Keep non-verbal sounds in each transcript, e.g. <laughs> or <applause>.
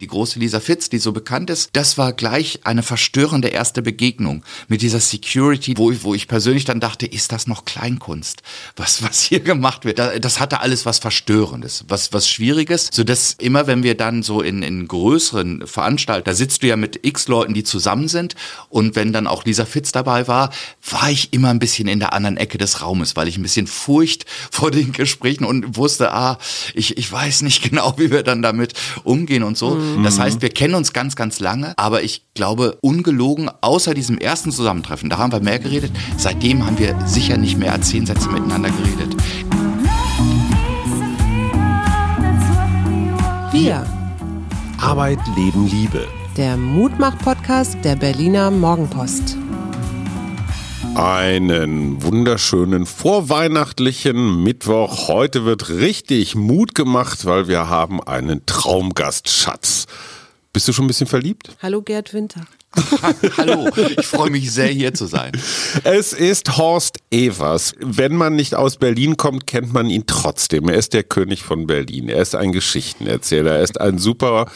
Die große Lisa Fitz, die so bekannt ist, das war gleich eine verstörende erste Begegnung mit dieser Security, wo, wo ich persönlich dann dachte, ist das noch Kleinkunst, was, was hier gemacht wird? Das hatte alles was Verstörendes, was, was Schwieriges, so dass immer, wenn wir dann so in, in größeren Veranstaltungen, da sitzt du ja mit x Leuten, die zusammen sind und wenn dann auch Lisa Fitz dabei war, war ich immer ein bisschen in der anderen Ecke des Raumes, weil ich ein bisschen Furcht <laughs> vor den Gesprächen und wusste, ah, ich, ich weiß nicht <laughs> genau, wie wir dann damit umgehen und so. Mhm. Das heißt, wir kennen uns ganz, ganz lange, aber ich glaube, ungelogen, außer diesem ersten Zusammentreffen, da haben wir mehr geredet. Seitdem haben wir sicher nicht mehr als zehn Sätze miteinander geredet. Wir. Arbeit, Leben, Liebe. Der Mutmach-Podcast der Berliner Morgenpost. Einen wunderschönen vorweihnachtlichen Mittwoch. Heute wird richtig Mut gemacht, weil wir haben einen Traumgast, Schatz. Bist du schon ein bisschen verliebt? Hallo Gerd Winter. <laughs> Hallo, ich freue mich sehr hier zu sein. Es ist Horst Evers. Wenn man nicht aus Berlin kommt, kennt man ihn trotzdem. Er ist der König von Berlin. Er ist ein Geschichtenerzähler. Er ist ein super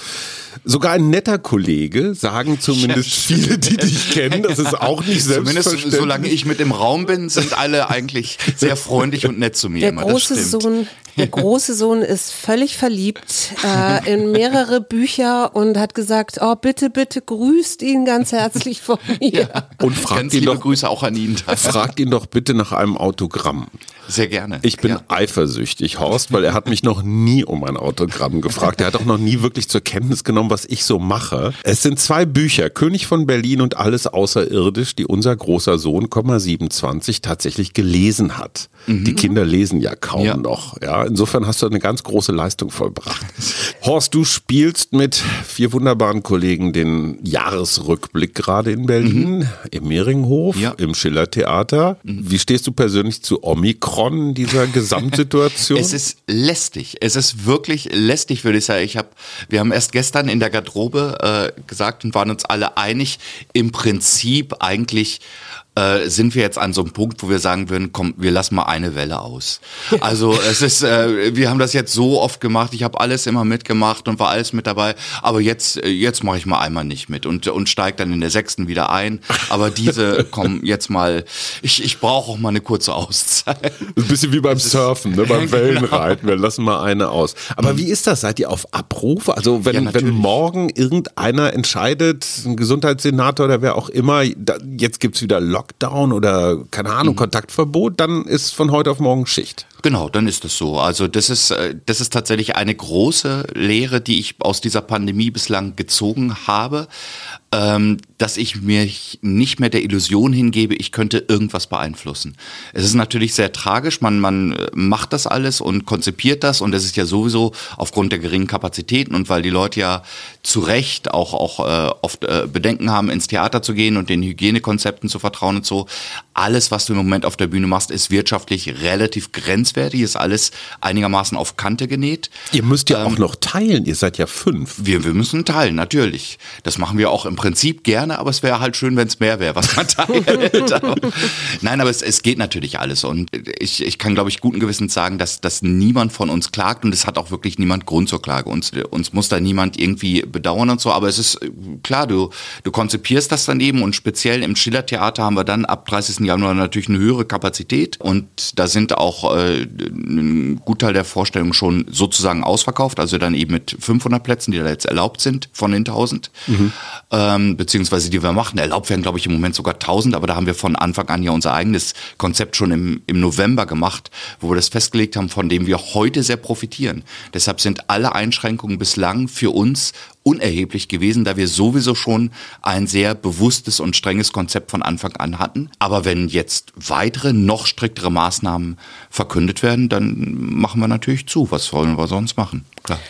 Sogar ein netter Kollege, sagen zumindest viele, die dich kennen. Das ist auch nicht selbstverständlich. Zumindest solange ich mit im Raum bin, sind alle eigentlich sehr freundlich und nett zu mir. Der immer. große Sohn, der große Sohn ist völlig verliebt äh, in mehrere Bücher und hat gesagt, oh bitte, bitte grüßt ihn ganz herzlich von mir. Ja. Und fragt ganz ihn doch, Grüße auch an ihn. Fragt ihn doch bitte nach einem Autogramm. Sehr gerne. Ich bin ja. eifersüchtig, Horst, weil er hat mich noch nie um ein Autogramm gefragt. Er hat auch noch nie wirklich zur Kenntnis genommen, was ich so mache. Es sind zwei Bücher, König von Berlin und alles außerirdisch, die unser großer Sohn, 27, tatsächlich gelesen hat. Mhm. Die Kinder lesen ja kaum ja. noch. Ja, insofern hast du eine ganz große Leistung vollbracht. <laughs> Horst, du spielst mit vier wunderbaren Kollegen den Jahresrückblick gerade in Berlin, mhm. im Mehringhof, ja. im Schillertheater. Mhm. Wie stehst du persönlich zu Omikron, dieser Gesamtsituation? <laughs> es ist lästig. Es ist wirklich lästig, würde ich sagen. Ich hab, wir haben erst gestern in der Garderobe äh, gesagt und waren uns alle einig, im Prinzip eigentlich äh, sind wir jetzt an so einem Punkt, wo wir sagen würden, komm, wir lassen mal eine Welle aus. <laughs> Also es ist, äh, wir haben das jetzt so oft gemacht, ich habe alles immer mitgemacht und war alles mit dabei, aber jetzt, jetzt mache ich mal einmal nicht mit und, und steige dann in der sechsten wieder ein. Aber diese, <laughs> komm, jetzt mal, ich, ich brauche auch mal eine kurze Auszeit. Ein bisschen wie beim Surfen, ne? beim <laughs> Wellenreiten, wir lassen mal eine aus. Aber mhm. wie ist das? Seid ihr auf Abruf? Also wenn, ja, wenn morgen irgendeiner entscheidet, ein Gesundheitssenator oder wer auch immer, da, jetzt gibt's wieder Lockdown, Lockdown oder keine Ahnung, mhm. Kontaktverbot, dann ist von heute auf morgen Schicht. Genau, dann ist es so. Also das ist, äh, das ist tatsächlich eine große Lehre, die ich aus dieser Pandemie bislang gezogen habe ähm, dass ich mir nicht mehr der Illusion hingebe, ich könnte irgendwas beeinflussen. Es ist natürlich sehr tragisch, man, man äh, macht das alles und konzipiert das und es ist ja sowieso aufgrund der geringen Kapazitäten und weil die Leute ja zu Recht auch, auch äh, oft Bedenken haben, ins Theater zu gehen und den Hygienekonzepten zu vertrauen und so. Alles, was du im Moment auf der Bühne machst, ist wirtschaftlich relativ grenzwertig, ist alles einigermaßen auf Kante genäht. Ihr müsst ja ähm, auch noch teilen, ihr seid ja fünf. Wir, wir müssen teilen, natürlich. Das machen wir auch im Prinzip gerne, aber es wäre halt schön, wenn es mehr wäre, was man <laughs> teilt. aber, nein, aber es, es geht natürlich alles. Und ich, ich kann, glaube ich, guten Gewissens sagen, dass, dass niemand von uns klagt und es hat auch wirklich niemand Grund zur Klage. Uns, uns muss da niemand irgendwie bedauern und so. Aber es ist klar, du, du konzipierst das dann eben und speziell im Schillertheater haben wir dann ab 30. Januar natürlich eine höhere Kapazität und da sind auch äh, ein Gutteil der Vorstellungen schon sozusagen ausverkauft, also dann eben mit 500 Plätzen, die da jetzt erlaubt sind von den 1000. Mhm. Äh, ähm, beziehungsweise die wir machen. Erlaubt werden, glaube ich, im Moment sogar 1000, aber da haben wir von Anfang an ja unser eigenes Konzept schon im, im November gemacht, wo wir das festgelegt haben, von dem wir heute sehr profitieren. Deshalb sind alle Einschränkungen bislang für uns unerheblich gewesen, da wir sowieso schon ein sehr bewusstes und strenges Konzept von Anfang an hatten. Aber wenn jetzt weitere, noch striktere Maßnahmen verkündet werden, dann machen wir natürlich zu. Was wollen wir sonst machen? Klar.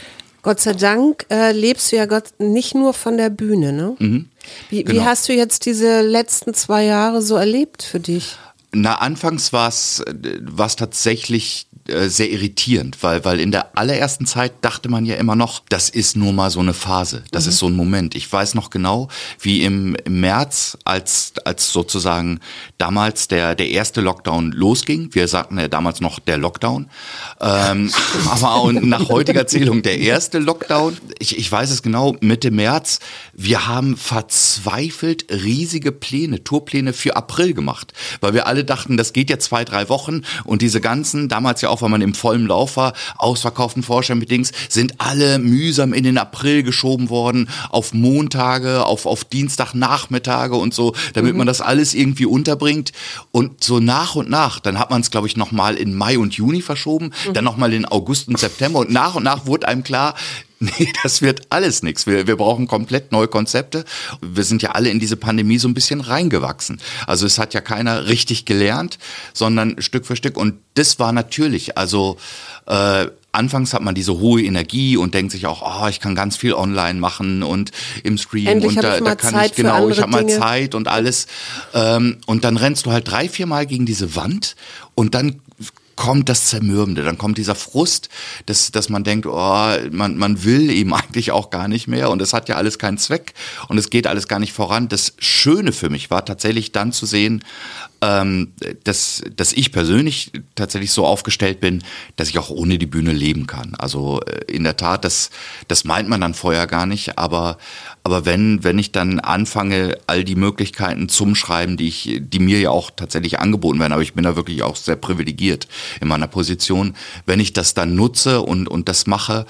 Gott sei Dank äh, lebst du ja Gott nicht nur von der Bühne, ne? Mhm, wie, genau. wie hast du jetzt diese letzten zwei Jahre so erlebt für dich? Na, anfangs war es tatsächlich äh, sehr irritierend, weil, weil in der allerersten Zeit dachte man ja immer noch, das ist nur mal so eine Phase, das mhm. ist so ein Moment. Ich weiß noch genau, wie im, im März, als, als sozusagen damals der, der erste Lockdown losging, wir sagten ja damals noch der Lockdown, ähm, aber auch nach heutiger Zählung der erste Lockdown, ich, ich weiß es genau, Mitte März, wir haben verzweifelt riesige Pläne, Tourpläne für April gemacht, weil wir alle dachten, das geht ja zwei, drei Wochen und diese ganzen, damals ja auch, weil man im vollen Lauf war, ausverkauften Vorstellungsmeetings, sind alle mühsam in den April geschoben worden, auf Montage, auf, auf Dienstagnachmittage und so, damit mhm. man das alles irgendwie unterbringt. Und so nach und nach, dann hat man es, glaube ich, nochmal in Mai und Juni verschoben, mhm. dann nochmal in August und September und nach und nach wurde einem klar, Nee, das wird alles nichts. Wir, wir brauchen komplett neue Konzepte. Wir sind ja alle in diese Pandemie so ein bisschen reingewachsen. Also es hat ja keiner richtig gelernt, sondern Stück für Stück. Und das war natürlich, also äh, anfangs hat man diese hohe Energie und denkt sich auch, oh, ich kann ganz viel online machen und im Stream Endlich und da, da kann Zeit ich genau, ich habe mal Zeit und alles. Ähm, und dann rennst du halt drei, vier Mal gegen diese Wand und dann kommt das Zermürbende, dann kommt dieser Frust, dass, dass man denkt, oh, man, man will eben <laughs> eigentlich auch gar nicht mehr und es hat ja alles keinen Zweck und es geht alles gar nicht voran. Das Schöne für mich war tatsächlich dann zu sehen, ähm, dass, dass ich persönlich tatsächlich so aufgestellt bin, dass ich auch ohne die Bühne leben kann. Also äh, in der Tat, das, das meint man dann vorher gar nicht, aber, aber wenn, wenn ich dann anfange, all die Möglichkeiten zum Schreiben, die ich, die mir ja auch tatsächlich angeboten werden, aber ich bin da wirklich auch sehr privilegiert in meiner Position, wenn ich das dann nutze und, und das mache,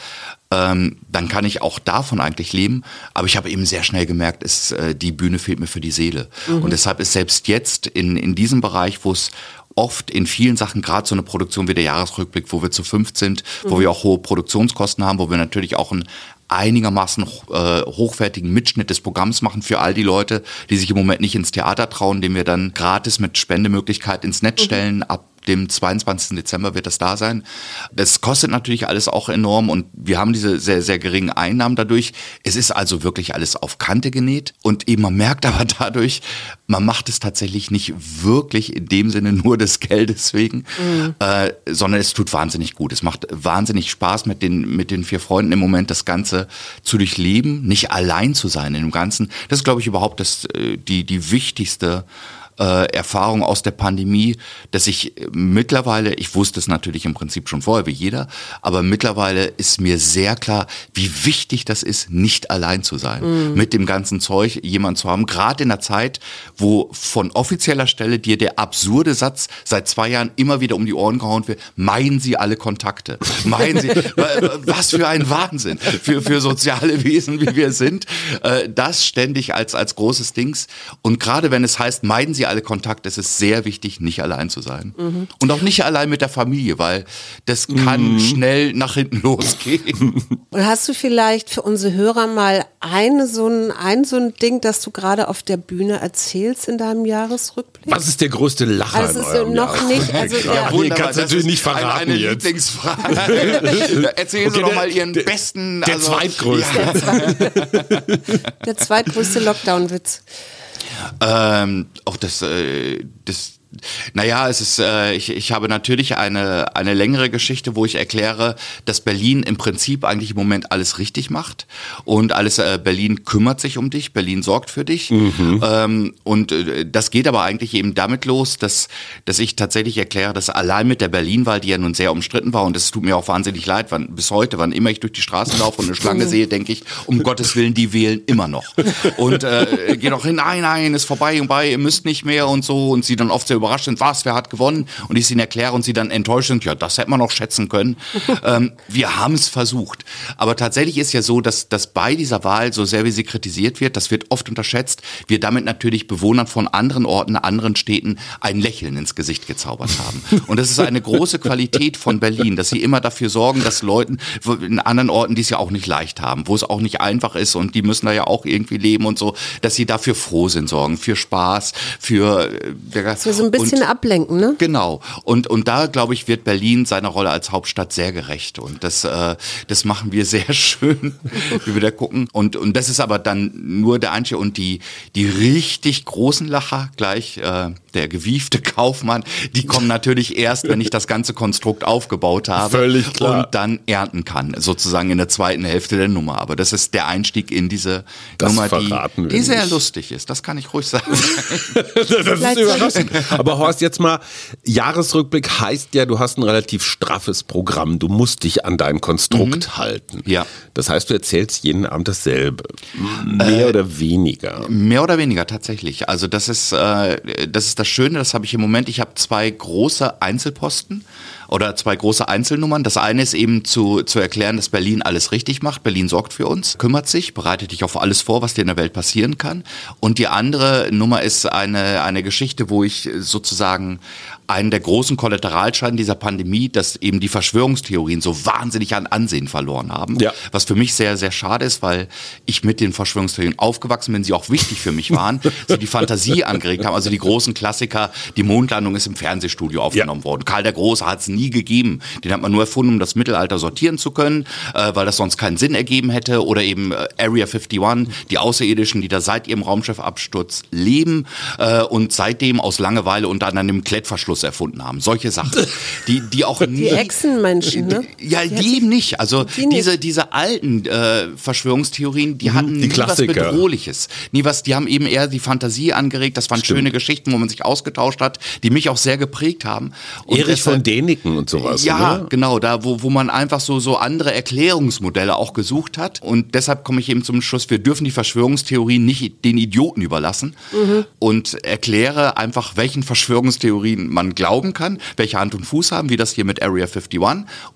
ähm, dann kann ich auch davon eigentlich leben. Aber ich habe eben sehr schnell gemerkt, ist, äh, die Bühne fehlt mir für die Seele. Mhm. Und deshalb ist selbst jetzt in, in diesem Bereich, wo es oft in vielen Sachen, gerade so eine Produktion wie der Jahresrückblick, wo wir zu fünf sind, mhm. wo wir auch hohe Produktionskosten haben, wo wir natürlich auch einen einigermaßen äh, hochwertigen Mitschnitt des Programms machen für all die Leute, die sich im Moment nicht ins Theater trauen, den wir dann gratis mit Spendemöglichkeit ins Netz mhm. stellen. Ab dem 22. Dezember wird das da sein. Das kostet natürlich alles auch enorm und wir haben diese sehr, sehr geringen Einnahmen dadurch. Es ist also wirklich alles auf Kante genäht und eben man merkt aber <laughs> dadurch, man macht es tatsächlich nicht wirklich in dem Sinne nur des Geldes wegen, mhm. äh, sondern es tut wahnsinnig gut. Es macht wahnsinnig Spaß mit den, mit den vier Freunden im Moment das Ganze zu durchleben, nicht allein zu sein in dem Ganzen. Das ist, glaube ich, überhaupt das, äh, die, die wichtigste äh, Erfahrung aus der Pandemie, dass ich mittlerweile, ich wusste es natürlich im Prinzip schon vorher wie jeder, aber mittlerweile ist mir sehr klar, wie wichtig das ist, nicht allein zu sein. Mhm. Mit dem ganzen Zeug jemand zu haben, gerade in der Zeit, wo von offizieller Stelle dir der absurde Satz seit zwei Jahren immer wieder um die Ohren gehauen wird, meiden Sie alle Kontakte. Meiden Sie, <laughs> was für ein Wahnsinn für, für soziale Wesen, wie wir sind. Äh, das ständig als, als großes Dings. Und gerade wenn es heißt, meiden Sie sie alle Kontakt. Es ist sehr wichtig, nicht allein zu sein. Mhm. Und auch nicht allein mit der Familie, weil das kann mhm. schnell nach hinten <laughs> losgehen. Und hast du vielleicht für unsere Hörer mal eine so ein, ein so ein Ding, das du gerade auf der Bühne erzählst in deinem Jahresrückblick? Was ist der größte Lacher also in eurem noch Jahr? nicht. Also ja, ja, nee, kannst du natürlich nicht verraten eine, eine jetzt. Lieblingsfrage. <laughs> <laughs> Erzählen okay, Sie doch mal Ihren der, besten. Der also, zweitgrößte. Ja. Der zweitgrößte Lockdown-Witz. Ähm, auch das, äh, das naja, es ist, äh, ich, ich habe natürlich eine, eine längere Geschichte, wo ich erkläre, dass Berlin im Prinzip eigentlich im Moment alles richtig macht und alles, äh, Berlin kümmert sich um dich, Berlin sorgt für dich. Mhm. Ähm, und äh, das geht aber eigentlich eben damit los, dass, dass ich tatsächlich erkläre, dass allein mit der Berlin-Wahl, die ja nun sehr umstritten war, und es tut mir auch wahnsinnig leid, wann, bis heute, wann immer ich durch die Straßen laufe und eine Schlange <laughs> sehe, denke ich, um Gottes Willen, die wählen immer noch. Und äh, geh doch hin, nein, nein, ist vorbei und bei, ihr müsst nicht mehr und so und sie dann oft sehr überrascht sind, was, wer hat gewonnen? Und ich es ihnen erkläre und sie dann enttäuscht sind, ja, das hätte man noch schätzen können. <laughs> ähm, wir haben es versucht. Aber tatsächlich ist ja so, dass, dass bei dieser Wahl, so sehr wie sie kritisiert wird, das wird oft unterschätzt, wir damit natürlich Bewohnern von anderen Orten, anderen Städten ein Lächeln ins Gesicht gezaubert haben. Und das ist eine große Qualität von Berlin, dass sie immer dafür sorgen, dass Leuten in anderen Orten, die es ja auch nicht leicht haben, wo es auch nicht einfach ist und die müssen da ja auch irgendwie leben und so, dass sie dafür froh sind, sorgen, für Spaß, für, äh, für so ein bisschen ablenken, ne? Genau. Und, und da, glaube ich, wird Berlin seiner Rolle als Hauptstadt sehr gerecht. Und das, äh, das machen wir sehr <laughs> schön, wie wir da gucken. Und, und das ist aber dann nur der Einzige. Und die, die richtig großen Lacher gleich, äh, der gewiefte Kaufmann, die kommen natürlich erst, wenn ich das ganze Konstrukt aufgebaut habe Völlig klar. und dann ernten kann, sozusagen in der zweiten Hälfte der Nummer. Aber das ist der Einstieg in diese Das Nummer, die, die sehr nicht. lustig ist. Das kann ich ruhig sagen. <laughs> das ist überraschend. Aber Horst, jetzt mal, Jahresrückblick heißt ja, du hast ein relativ straffes Programm. Du musst dich an dein Konstrukt halten. Mhm. Ja. Das heißt, du erzählst jeden Abend dasselbe. Mehr oder weniger. Mehr oder weniger tatsächlich. Also das ist, äh, das ist das Schöne, das habe ich im Moment. Ich habe zwei große Einzelposten oder zwei große Einzelnummern. Das eine ist eben zu, zu erklären, dass Berlin alles richtig macht. Berlin sorgt für uns, kümmert sich, bereitet dich auf alles vor, was dir in der Welt passieren kann. Und die andere Nummer ist eine, eine Geschichte, wo ich sozusagen einen der großen Kollateralschäden dieser Pandemie, dass eben die Verschwörungstheorien so wahnsinnig an Ansehen verloren haben. Ja. Was für mich sehr, sehr schade ist, weil ich mit den Verschwörungstheorien aufgewachsen bin, sie auch wichtig für mich waren, <laughs> sie die Fantasie angeregt haben. Also die großen Klassiker, die Mondlandung ist im Fernsehstudio aufgenommen worden. Karl der Große hat es nie gegeben. Den hat man nur erfunden, um das Mittelalter sortieren zu können, äh, weil das sonst keinen Sinn ergeben hätte. Oder eben äh, Area 51, die Außerirdischen, die da seit ihrem Raumschiffabsturz leben äh, und seitdem aus Langeweile unter anderem den Klettverschluss erfunden haben. Solche Sachen, die, die auch nie... Die Echsenmenschen, ne? Ja, die eben nicht. Also Die nicht. diese, diese alten äh, Verschwörungstheorien, die hatten die nie was Klassiker. Bedrohliches. Nie was, die haben eben eher die Fantasie angeregt. Das waren schöne Geschichten, wo man sich ausgetauscht hat, die mich auch sehr geprägt haben. Und Erich deshalb- von Däniken und sowas. ja, oder? genau, da wo, wo man einfach so, so andere Erklärungsmodelle auch gesucht hat. Und deshalb komme ich eben zum Schluss, wir dürfen die Verschwörungstheorien nicht den Idioten überlassen und erkläre einfach, welchen Verschwörungstheorien man glauben kann, welche Hand und Fuß haben, wie das hier mit Area 51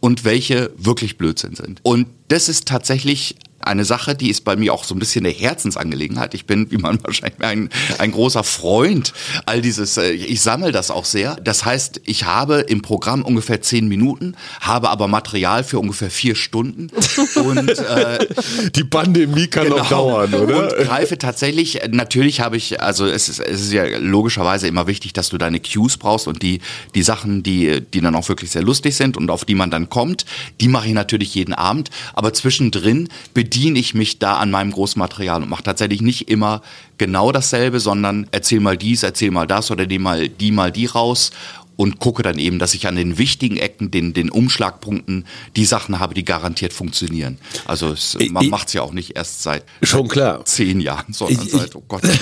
und welche wirklich Blödsinn sind. Und das ist tatsächlich eine Sache, die ist bei mir auch so ein bisschen eine Herzensangelegenheit. Ich bin, wie man <laughs> wahrscheinlich ein, ein großer Freund all dieses, äh, ich sammle das auch sehr. Das heißt, ich habe im Programm ungefähr zehn Minuten, habe aber Material für ungefähr vier Stunden <laughs> und äh, Die Pandemie kann noch dauern, oder? Genau. Und greife tatsächlich, natürlich habe ich, also es ist, es ist ja logischerweise immer wichtig, dass du deine Cues brauchst und die, die Sachen, die, die dann auch wirklich sehr lustig sind und auf die man dann kommt, die mache ich natürlich jeden Abend. Aber zwischendrin bediene ich mich da an meinem Großmaterial und mache tatsächlich nicht immer genau dasselbe, sondern erzähl mal dies, erzähl mal das oder die mal die mal die raus und gucke dann eben, dass ich an den wichtigen Ecken, den, den Umschlagpunkten, die Sachen habe, die garantiert funktionieren. Also es, man macht es ja auch nicht erst seit Schon klar. zehn Jahren, sondern Ich- seit, oh Gott. <laughs>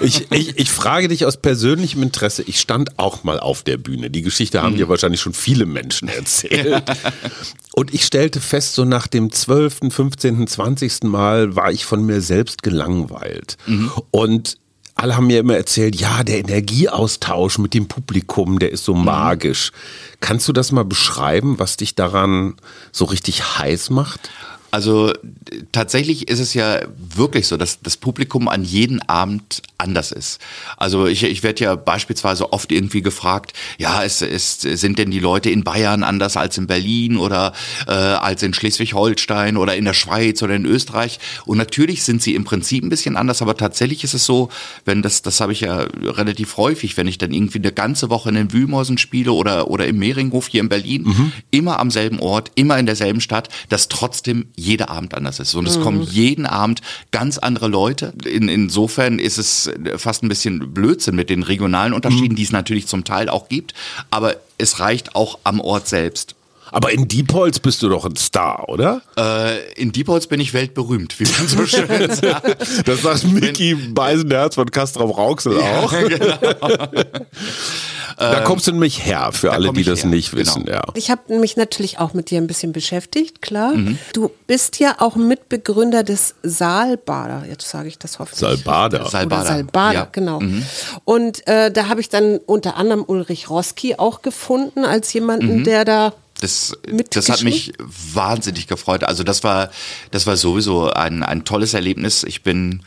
Ich, ich, ich frage dich aus persönlichem Interesse, ich stand auch mal auf der Bühne. Die Geschichte haben dir wahrscheinlich schon viele Menschen erzählt. Und ich stellte fest, so nach dem 12., 15., 20. Mal war ich von mir selbst gelangweilt. Und alle haben mir immer erzählt, ja, der Energieaustausch mit dem Publikum, der ist so magisch. Kannst du das mal beschreiben, was dich daran so richtig heiß macht? Also tatsächlich ist es ja wirklich so, dass das Publikum an jedem Abend anders ist. Also ich, ich werde ja beispielsweise oft irgendwie gefragt, ja, es, es, sind denn die Leute in Bayern anders als in Berlin oder äh, als in Schleswig-Holstein oder in der Schweiz oder in Österreich? Und natürlich sind sie im Prinzip ein bisschen anders, aber tatsächlich ist es so, wenn das, das habe ich ja relativ häufig, wenn ich dann irgendwie eine ganze Woche in den Wühlmäusen spiele oder, oder im Mehringhof hier in Berlin, immer am selben Ort, immer in derselben Stadt, dass trotzdem jeder Abend anders ist. Und es kommen jeden Abend ganz andere Leute. In, insofern ist es fast ein bisschen Blödsinn mit den regionalen Unterschieden, die es natürlich zum Teil auch gibt. Aber es reicht auch am Ort selbst. Aber in Diepholz bist du doch ein Star, oder? Äh, in Diepholz bin ich weltberühmt, wie man so schön <laughs> sagt. Das sagt Mickey Beisenherz von Castrop Rauxel auch. <laughs> <laughs> da kommst du nämlich her, für alle, die das her, nicht genau. wissen. Ja. Ich habe mich natürlich auch mit dir ein bisschen beschäftigt, klar. Mhm. Du bist ja auch Mitbegründer des Saalbader. Jetzt sage ich das hoffentlich. Saalbader. Saalbader. Saalbader, Ja. Mhm. genau. Und äh, da habe ich dann unter anderem Ulrich Roski auch gefunden als Mhm. jemanden, der da Das, das hat mich wahnsinnig gefreut. Also das war, das war sowieso ein, ein tolles Erlebnis. Ich bin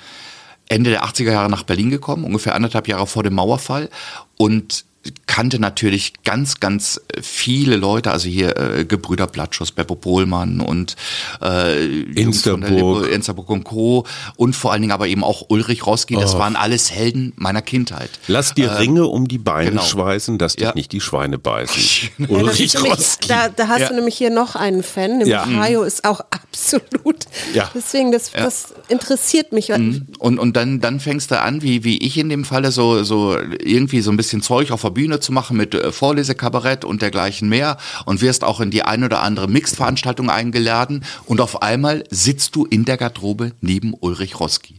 Ende der 80er Jahre nach Berlin gekommen, ungefähr anderthalb Jahre vor dem Mauerfall. Und kannte natürlich ganz, ganz viele Leute, also hier äh, Gebrüder Blattschuss, Beppo Pohlmann und äh, Insterburg. Insterburg und Co. Und vor allen Dingen aber eben auch Ulrich Roski, das Oh. waren alles Helden meiner Kindheit. Lass die Ringe um die Beine genau. schweißen, dass dich Ja. nicht die Schweine beißen. Ja, das <laughs> Ulrich nämlich, Roski. da, da hast Ja. du nämlich hier noch einen Fan, nämlich Ja. Hajo ist auch <laughs> absolut. Ja. Deswegen, das, das interessiert mich. Und, und dann, dann fängst du an, wie, wie ich in dem Falle, so, so irgendwie so ein bisschen Zeug auf der Bühne zu machen mit äh, Vorlesekabarett und dergleichen mehr. Und wirst auch in die ein oder andere Mixed-Veranstaltung eingeladen. Und auf einmal sitzt du in der Garderobe neben Ulrich Roski.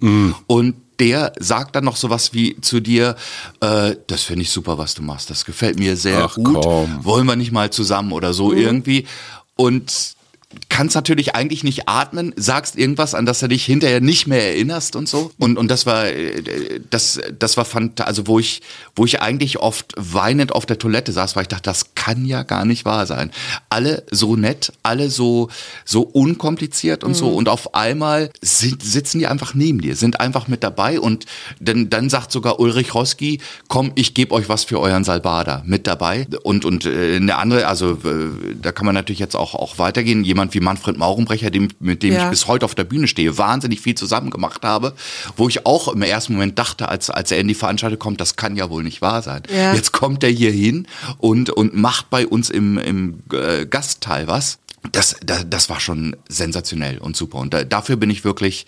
Und der sagt dann noch sowas wie zu dir, äh, das finde ich super, was du machst, das gefällt mir sehr Ach, gut, komm. wollen wir nicht mal zusammen oder so irgendwie? Und kannst natürlich eigentlich nicht atmen, sagst irgendwas, an das du dich hinterher nicht mehr erinnerst und so. Und, und das war, äh, das, das war fant also wo ich, wo ich eigentlich oft weinend auf der Toilette saß, weil ich dachte, das kann ja gar nicht wahr sein. Alle so nett, alle so, so unkompliziert und so. Und auf einmal sind, sitzen die einfach neben dir, sind einfach mit dabei und dann, dann sagt sogar Ulrich Roski, komm, ich gebe euch was für euren Salbada mit dabei. Und, und äh, eine andere, also da kann man natürlich jetzt auch, auch weitergehen. Jemand wie Manfred Maurenbrecher, dem, mit dem Ja. ich bis heute auf der Bühne stehe, wahnsinnig viel zusammen gemacht habe, wo ich auch im ersten Moment dachte, als, als er in die Veranstaltung kommt, das kann ja wohl nicht wahr sein. Ja. Jetzt kommt er hier hin und, und macht bei uns im, im äh, Gastteil was. Das, das, das war schon sensationell und super. Und da, dafür bin ich wirklich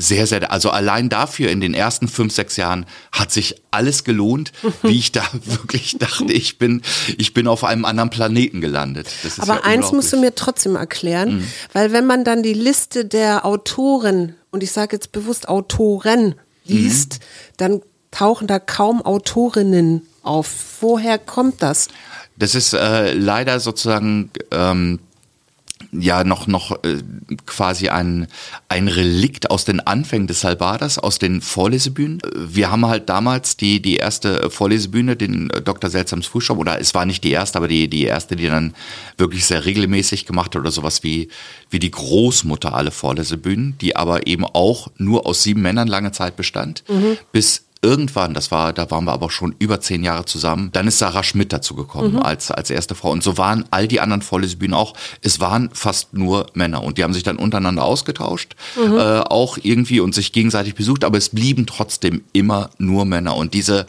sehr, sehr, also allein dafür in den ersten fünf, sechs Jahren hat sich alles gelohnt, <laughs> wie ich da wirklich dachte, ich bin, ich bin auf einem anderen Planeten gelandet. Aber ja eins musst du mir trotzdem erklären, weil wenn man dann die Liste der Autoren, und ich sage jetzt bewusst Autoren, liest, dann tauchen da kaum Autorinnen auf. Woher kommt das? Das ist äh, leider sozusagen ähm, ja noch noch äh, quasi ein ein Relikt aus den Anfängen des Salvadas, aus den Vorlesebühnen. Äh, Wir haben halt damals die die erste Vorlesebühne, den äh, Dr. Seltsams Frühschoppen, oder es war nicht die erste, aber die die erste, die dann wirklich sehr regelmäßig gemacht hat oder sowas wie wie die Großmutter alle Vorlesebühnen, die aber eben auch nur aus sieben Männern lange Zeit bestand, bis irgendwann, das war, da waren wir aber schon über zehn Jahre zusammen, dann ist Sarah Schmidt dazu gekommen als, als erste Frau. Und so waren all die anderen Vorlesebühnen auch, es waren fast nur Männer. Und die haben sich dann untereinander ausgetauscht, äh, auch irgendwie und sich gegenseitig besucht, aber es blieben trotzdem immer nur Männer. Und diese,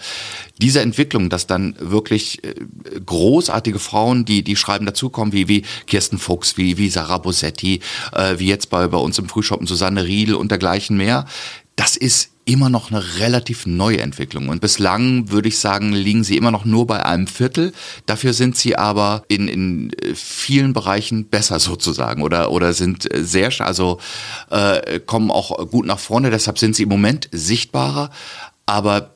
diese Entwicklung, dass dann wirklich äh, großartige Frauen, die, die schreiben dazukommen, wie, wie Kirsten Fuchs, wie, wie Sarah Bosetti, äh, wie jetzt bei, bei uns im Frühschoppen Susanne Riedel und dergleichen mehr, das ist immer noch eine relativ neue Entwicklung. Und bislang würde ich sagen, liegen sie immer noch nur bei einem Viertel. Dafür sind sie aber in, in äh, vielen Bereichen besser sozusagen oder, oder sind äh, sehr, also äh, kommen auch gut nach vorne. Deshalb sind sie im Moment sichtbarer. Aber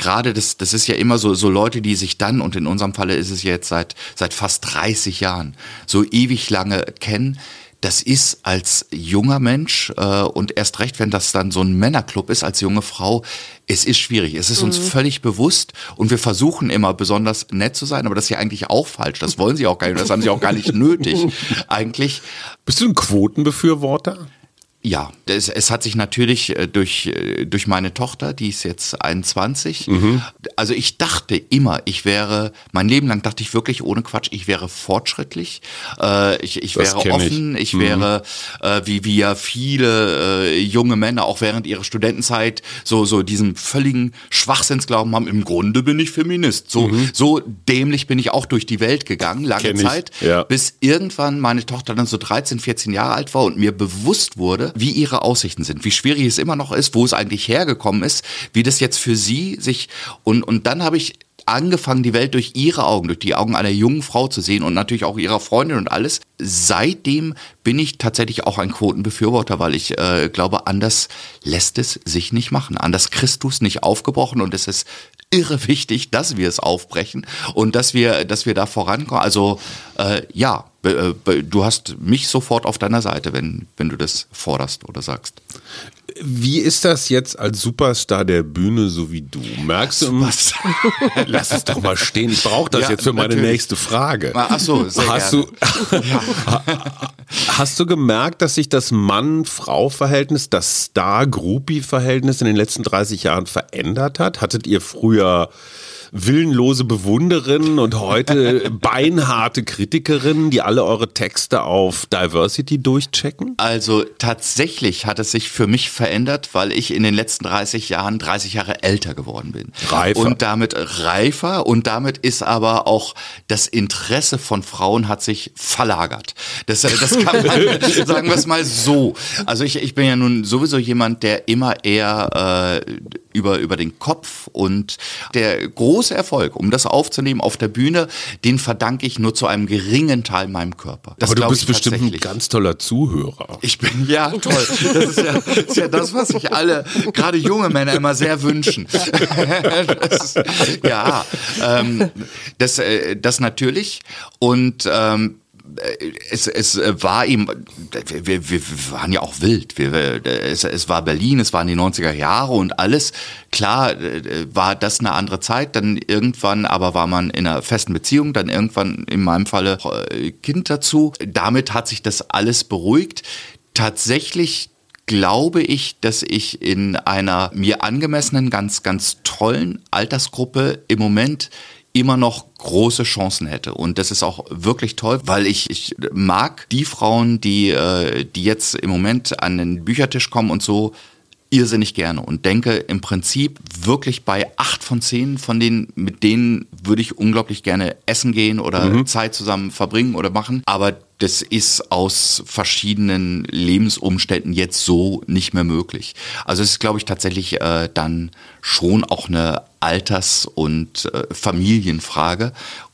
gerade das, das ist ja immer so, so Leute, die sich dann, und in unserem Falle ist es jetzt seit, seit fast 30 Jahren, so ewig lange kennen. Das ist als junger Mensch äh, und erst recht, wenn das dann so ein Männerclub ist, als junge Frau, es ist schwierig. Es ist uns völlig bewusst und wir versuchen immer besonders nett zu sein, aber das ist ja eigentlich auch falsch. Das wollen sie auch gar nicht, das haben sie auch gar nicht <laughs> nötig. Eigentlich Bist du ein Quotenbefürworter? Ja, es, es hat sich natürlich äh, durch, äh, durch meine Tochter, die ist jetzt 21, also ich dachte immer, ich wäre, mein Leben lang dachte ich wirklich ohne Quatsch, ich wäre fortschrittlich, äh, ich, ich Das wäre kenn ich. offen, ich, wäre, äh, wie, wie ja viele äh, junge Männer auch während ihrer Studentenzeit so, so diesen völligen Schwachsinnsglauben haben, im Grunde bin ich Feminist. So, so dämlich bin ich auch durch die Welt gegangen, lange Zeit, ja. bis irgendwann meine Tochter dann so 13, 14 Jahre alt war und mir bewusst wurde, wie ihre Aussichten sind, wie schwierig es immer noch ist, wo es eigentlich hergekommen ist, wie das jetzt für sie sich und und dann habe ich angefangen, die Welt durch ihre Augen, durch die Augen einer jungen Frau zu sehen und natürlich auch ihrer Freundin und alles. Seitdem bin ich tatsächlich auch ein Quotenbefürworter, weil ich äh, glaube, anders lässt es sich nicht machen. Anders Christus nicht aufgebrochen und es ist irre wichtig, dass wir es aufbrechen und dass wir, dass wir da vorankommen. Also äh, ja, du hast mich sofort auf deiner Seite, wenn, wenn du das forderst oder sagst. Wie ist das jetzt als Superstar der Bühne, so wie du? Merkst du, Was? <laughs> lass es doch mal stehen. Ich brauche das Ja, jetzt für meine natürlich. nächste Frage. Ach so, sehr hast gerne. du <laughs> hast du gemerkt, dass sich das Mann-Frau-Verhältnis, das Star-Groupie-Verhältnis in den letzten 30 Jahren verändert hat? Hattet ihr früher willenlose Bewunderinnen und heute <laughs> beinharte Kritikerinnen, die alle eure Texte auf Diversity durchchecken? Also tatsächlich hat es sich für mich verändert, weil ich in den letzten 30 Jahren 30 Jahre älter geworden bin. Reifer. Und damit reifer und damit ist aber auch das Interesse von Frauen hat sich verlagert. Das, das kann man, <laughs> sagen wir es mal so. Also ich, ich bin ja nun sowieso jemand, der immer eher äh, über, über den Kopf und der große Erfolg, um das aufzunehmen auf der Bühne, den verdanke ich nur zu einem geringen Teil meinem Körper. Das Aber du bist bestimmt ein ganz toller Zuhörer. Ich bin, ja, toll. Das ist ja, das ist ja das, was sich alle, gerade junge Männer, immer sehr wünschen. <laughs> Das ist, ja, ähm, das, äh, das natürlich. Und ähm, es, es war ihm, wir, wir waren ja auch wild. Wir, es, es war Berlin, es waren die 90er Jahre und alles. Klar äh, war das eine andere Zeit. Dann irgendwann aber war man in einer festen Beziehung, dann irgendwann in meinem Falle äh, Kind dazu. Damit hat sich das alles beruhigt. Tatsächlich glaube ich, dass ich in einer mir angemessenen, ganz, ganz tollen Altersgruppe im Moment immer noch große Chancen hätte. Und das ist auch wirklich toll, weil ich, ich mag die Frauen, die, äh, die jetzt im Moment an den Büchertisch kommen und so irrsinnig gerne und denke im Prinzip wirklich bei acht von zehn von denen, mit denen würde ich unglaublich gerne essen gehen oder Zeit zusammen verbringen oder machen. Aber das ist aus verschiedenen Lebensumständen jetzt so nicht mehr möglich. Also es ist, glaube ich, tatsächlich äh, dann schon auch eine Alters- und äh, Familienfrage.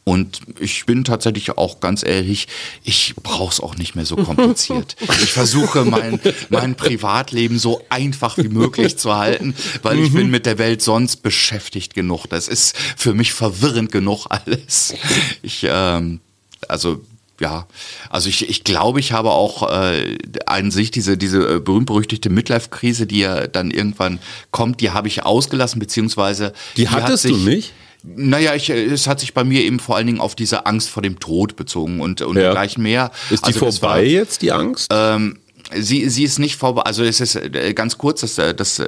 Und ich bin tatsächlich auch ganz ehrlich, ich brauche es auch nicht mehr so kompliziert. <laughs> Ich versuche mein, mein Privatleben so einfach wie möglich zu halten, weil ich bin mit der Welt sonst beschäftigt genug. Das ist für mich verwirrend genug alles. Ich, ähm, also ja, also ich, ich glaube, ich habe auch äh, an sich diese, diese äh, berühmt-berüchtigte Midlife-Krise, die ja dann irgendwann kommt, die habe ich ausgelassen, beziehungsweise Die hat hattest sich, du nicht? Naja, ich, äh, es hat sich bei mir eben vor allen Dingen auf diese Angst vor dem Tod bezogen und, und Ja. gleich mehr. Ist die Also vorbei jetzt, die Angst? ähm, sie, sie ist nicht vorbei, also es ist äh, ganz kurz, das, äh, das,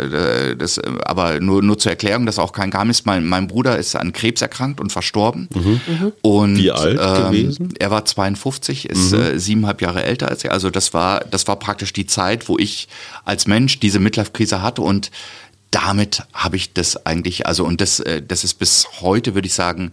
das, aber nur, nur zur Erklärung, das ist auch kein Geheimnis. Mein, mein Bruder ist an Krebs erkrankt und verstorben. Und, Mhm. Wie alt ähm, gewesen? Er war 52, ist äh, siebeneinhalb Jahre älter als er. Also das war, das war praktisch die Zeit, wo ich als Mensch diese Midlife-Krise hatte und damit habe ich das eigentlich, also und das, äh, das ist bis heute, würde ich sagen,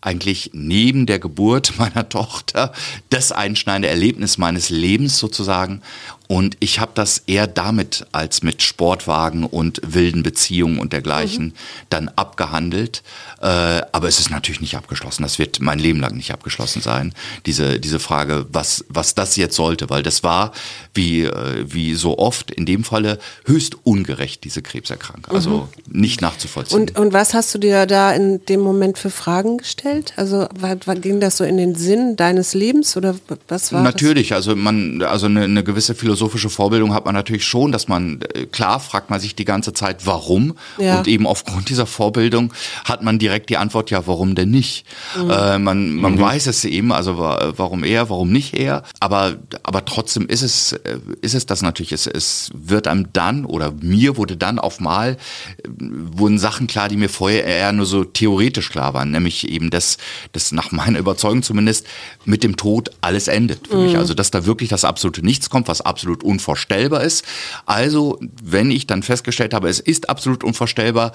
eigentlich neben der Geburt <laughs> meiner Tochter das einschneidende Erlebnis meines Lebens sozusagen. Und ich habe das eher damit als mit Sportwagen und wilden Beziehungen und dergleichen dann abgehandelt. Äh, aber es ist natürlich nicht abgeschlossen. Das wird mein Leben lang nicht abgeschlossen sein. Diese, diese Frage, was, was das jetzt sollte, weil das war, wie, äh, wie so oft in dem Falle, höchst ungerecht, diese Krebserkrankung. Also nicht nachzuvollziehen. Und, und was hast du dir da in dem Moment für Fragen gestellt? Also war, war, ging das so in den Sinn deines Lebens oder was war Natürlich, also man, also eine, eine gewisse philosophische Vorbildung hat man natürlich schon, dass man, äh, klar fragt man sich die ganze Zeit, warum? Ja. Und eben aufgrund dieser Vorbildung hat man direkt die Antwort, ja, warum denn nicht? Äh, man man weiß es eben, also wa- warum er, warum nicht er? Aber, aber trotzdem ist es, äh, ist es das natürlich, es, es wird einem dann oder mir wurde dann auf mal, äh, wurden Sachen klar, die mir vorher eher nur so theoretisch klar waren, nämlich eben, dass, dass nach meiner Überzeugung zumindest mit dem Tod alles endet für mich. Also, dass da wirklich das absolute Nichts kommt, was absolut unvorstellbar ist. Also, wenn ich dann festgestellt habe, es ist absolut unvorstellbar,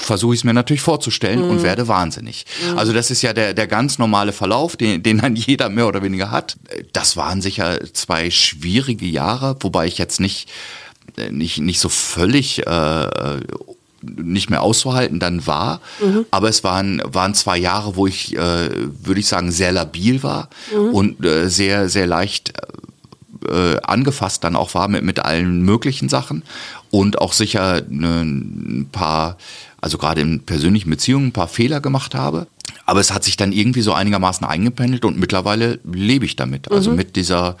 versuche ich es mir natürlich vorzustellen und werde wahnsinnig. Also das ist ja der, der ganz normale Verlauf, den, den dann <laughs> jeder mehr oder weniger hat. Das waren sicher zwei schwierige Jahre, wobei ich jetzt nicht, äh, nicht, nicht so völlig äh, nicht mehr auszuhalten dann war. Aber es waren, waren zwei Jahre, wo ich, äh, würde ich sagen, sehr labil war und äh, sehr, sehr leicht äh, angefasst dann auch war mit, mit allen möglichen Sachen und auch sicher ne, ein paar, also gerade in persönlichen Beziehungen ein paar Fehler gemacht habe. Aber es hat sich dann irgendwie so einigermaßen eingependelt und mittlerweile lebe ich damit. Also mit dieser,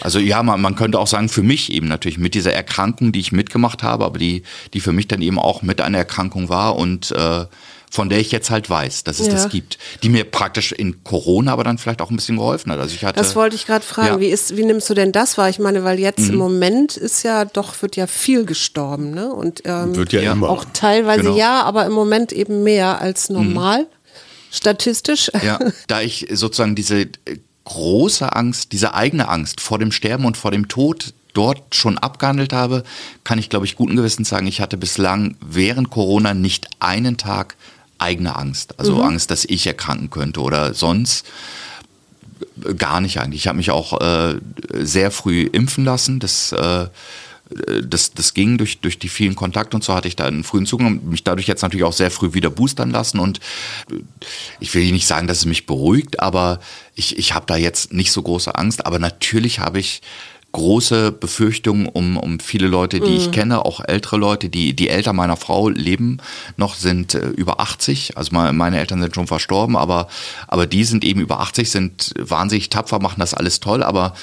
also ja, man, man könnte auch sagen, für mich eben natürlich mit dieser Erkrankung, die ich mitgemacht habe, aber die, die für mich dann eben auch mit einer Erkrankung war und äh, von der ich jetzt halt weiß, dass es Ja. das gibt, die mir praktisch in Corona aber dann vielleicht auch ein bisschen geholfen hat. Also ich hatte, Das wollte ich gerade fragen. Ja. Mhm. Wie, ist, wie nimmst du denn das wahr? Ich meine, weil jetzt im Moment ist ja doch, wird ja viel gestorben, ne? Und ähm, Wird ja, Ja. immer. auch teilweise Genau. ja, aber im Moment eben mehr als normal. Statistisch. Ja, da ich sozusagen diese große Angst, diese eigene Angst vor dem Sterben und vor dem Tod dort schon abgehandelt habe, kann ich, glaube ich, guten Gewissens sagen, ich hatte bislang während Corona nicht einen Tag eigene Angst. Also Angst, dass ich erkranken könnte oder sonst gar nicht eigentlich. Ich habe mich auch äh, sehr früh impfen lassen. Das, äh, das, das ging durch, durch die vielen Kontakte und so hatte ich da einen frühen Zugang und mich dadurch jetzt natürlich auch sehr früh wieder boostern lassen und äh, ich will nicht sagen, dass es mich beruhigt, aber ich, ich habe da jetzt nicht so große Angst, aber natürlich habe ich große Befürchtungen um, um viele Leute, die ich kenne, auch ältere Leute, die, die Eltern meiner Frau leben noch, sind äh, über 80. Also meine, Eltern sind schon verstorben, aber, aber die sind eben über 80, sind wahnsinnig tapfer, machen das alles toll, aber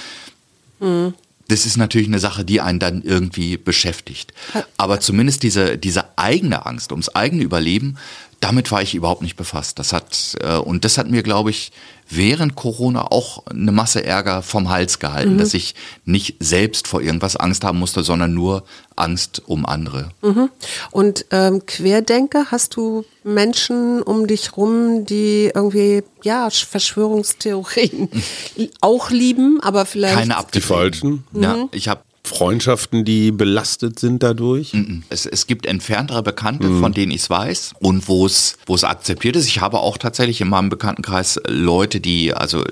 das ist natürlich eine Sache, die einen dann irgendwie beschäftigt. Aber zumindest diese, diese eigene Angst ums eigene Überleben, damit war ich überhaupt nicht befasst. Das hat, äh, und das hat mir, glaube ich, während Corona auch eine Masse Ärger vom Hals gehalten, dass ich nicht selbst vor irgendwas Angst haben musste, sondern nur Angst um andere. Und ähm, Querdenker, hast du Menschen um dich rum, die irgendwie, ja, Sch- Verschwörungstheorien <laughs> auch lieben, aber vielleicht. Keine Die abgefallen. Falschen. Ja, ich habe Freundschaften, die belastet sind dadurch. Es, es gibt entferntere Bekannte, von denen ich es weiß und wo es wo es akzeptiert ist. Ich habe auch tatsächlich in meinem Bekanntenkreis Leute, die also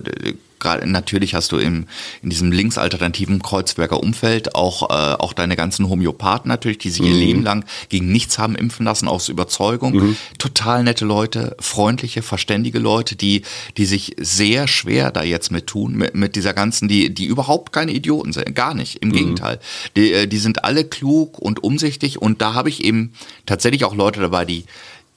gerade natürlich hast du im in diesem linksalternativen Kreuzberger Umfeld auch äh, auch deine ganzen Homöopathen natürlich, die sich ihr Leben lang gegen nichts haben impfen lassen aus Überzeugung. Total nette Leute, freundliche, verständige Leute, die die sich sehr schwer da jetzt mit tun mit, mit dieser ganzen, die die überhaupt keine Idioten sind, gar nicht. Im Gegenteil, die äh, die sind alle klug und umsichtig und da habe ich eben tatsächlich auch Leute dabei, die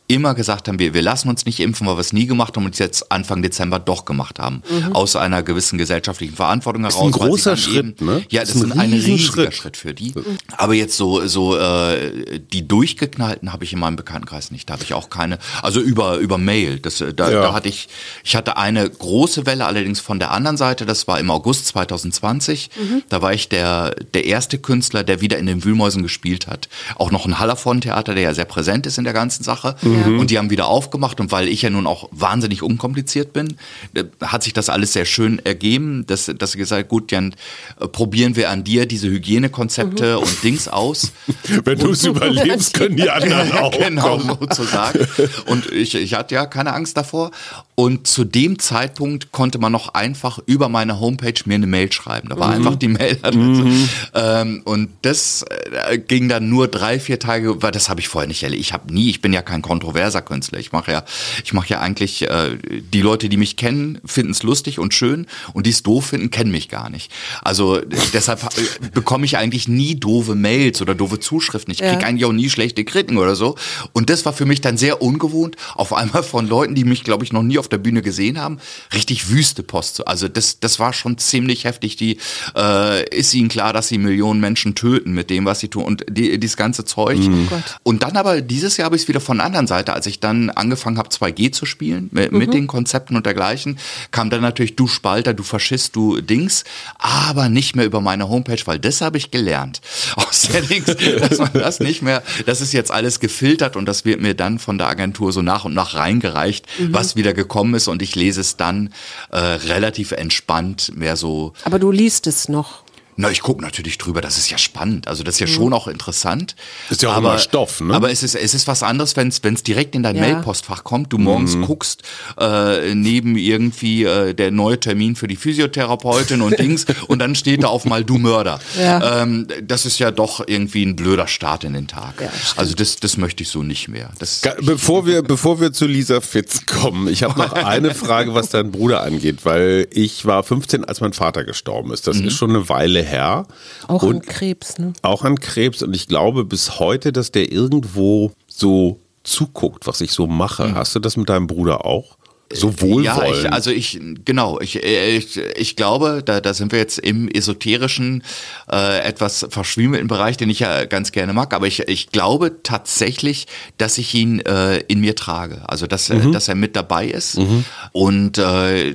immer gesagt haben, wir, wir lassen uns nicht impfen, weil wir es nie gemacht haben und es jetzt Anfang Dezember doch gemacht haben. Aus einer gewissen gesellschaftlichen Verantwortung heraus. Mhm. ein weil sie großer Schritt, ne? Ja, Das das ist ist ein ein, riesiger Riesenschritt. Schritt. für die. Aber jetzt so, so äh, die durchgeknallten habe ich in meinem Bekanntenkreis nicht. Da habe ich auch keine, also über, über Mail. Das, äh, da, Ja. da hatte ich, ich hatte eine große Welle allerdings von der anderen Seite, das war im August 2020. Da war ich der, der erste Künstler, der wieder in den Wühlmäusen gespielt hat. Auch noch ein Hallervorden-Theater, der ja sehr präsent ist in der ganzen Sache. Und die haben wieder aufgemacht und weil ich ja nun auch wahnsinnig unkompliziert bin, äh, hat sich das alles sehr schön ergeben, dass, dass sie gesagt gut, Jan, äh, probieren wir an dir diese Hygienekonzepte und Dings aus. <laughs> Wenn du es überlebst, können die anderen <laughs> auch. genau, kommen. sozusagen. Und ich, ich hatte ja keine Angst davor. Und zu dem Zeitpunkt konnte man noch einfach über meine Homepage mir eine Mail schreiben. Da war einfach die Mailadresse. Ähm, und das äh, ging dann nur drei, vier Tage, weil das habe ich vorher nicht erlebt. Ich habe nie, ich bin ja kein kontroverser Künstler. Ich mache ja, ich mache ja eigentlich, äh, die Leute, die mich kennen, finden es lustig und schön und die es doof finden, kennen mich gar nicht. Also deshalb äh, bekomme ich eigentlich nie doofe Mails oder doofe Zuschriften. Ich Ja. kriege eigentlich auch nie schlechte Kritiken oder so. Und das war für mich dann sehr ungewohnt, auf einmal von Leuten, die mich, glaube ich, noch nie auf der Bühne gesehen haben, richtig wüste Post. zu- Also das, das war schon ziemlich heftig. Die äh, ist ihnen klar, dass sie Millionen Menschen töten mit dem, was sie tun und die, dieses ganze Zeug. Gott. Und dann aber dieses Jahr habe ich es wieder von der anderen Seite, als ich dann angefangen habe, 2G zu spielen, mit, mit den Konzepten und dergleichen, kam dann natürlich du Spalter, du Faschist, du Dings, aber nicht mehr über meine Homepage, weil das habe ich gelernt. <laughs> Aus der Dings, dass man das nicht mehr, das ist jetzt alles gefiltert und das wird mir dann von der Agentur so nach und nach reingereicht, was wieder gekommen ist und ich lese es dann äh, relativ entspannt, mehr so Aber du liest es noch. Na, ich gucke natürlich drüber, das ist ja spannend. Also das ist ja schon auch interessant. Ist ja auch aber, immer Stoff, ne? Aber es ist, es ist was anderes, wenn es direkt in dein Ja. Mailpostfach kommt, du morgens guckst, äh, neben irgendwie äh, der neue Termin für die Physiotherapeutin und <laughs> Dings und dann steht da auf mal du Mörder. Ja. Ähm, das ist ja doch irgendwie ein blöder Start in den Tag. Ja, also das, das möchte ich so nicht mehr. Das, Bevor wir, bevor wir zu Lisa Fitz kommen, ich habe noch <laughs> eine Frage, was deinen Bruder angeht, weil ich war 15, als mein Vater gestorben ist. Das ist schon eine Weile her. Auch und an Krebs, ne? auch an Krebs und ich glaube bis heute, dass der irgendwo so zuguckt, was ich so mache. Hast du das mit deinem Bruder auch? So wohlwollend. Ja, ich, also ich, genau, ich, ich, ich glaube, da, da sind wir jetzt im esoterischen, äh, etwas verschwimmelten Bereich, den ich ja ganz gerne mag, aber ich, ich glaube tatsächlich, dass ich ihn äh, in mir trage, also dass, mhm. dass er mit dabei ist mhm. und äh,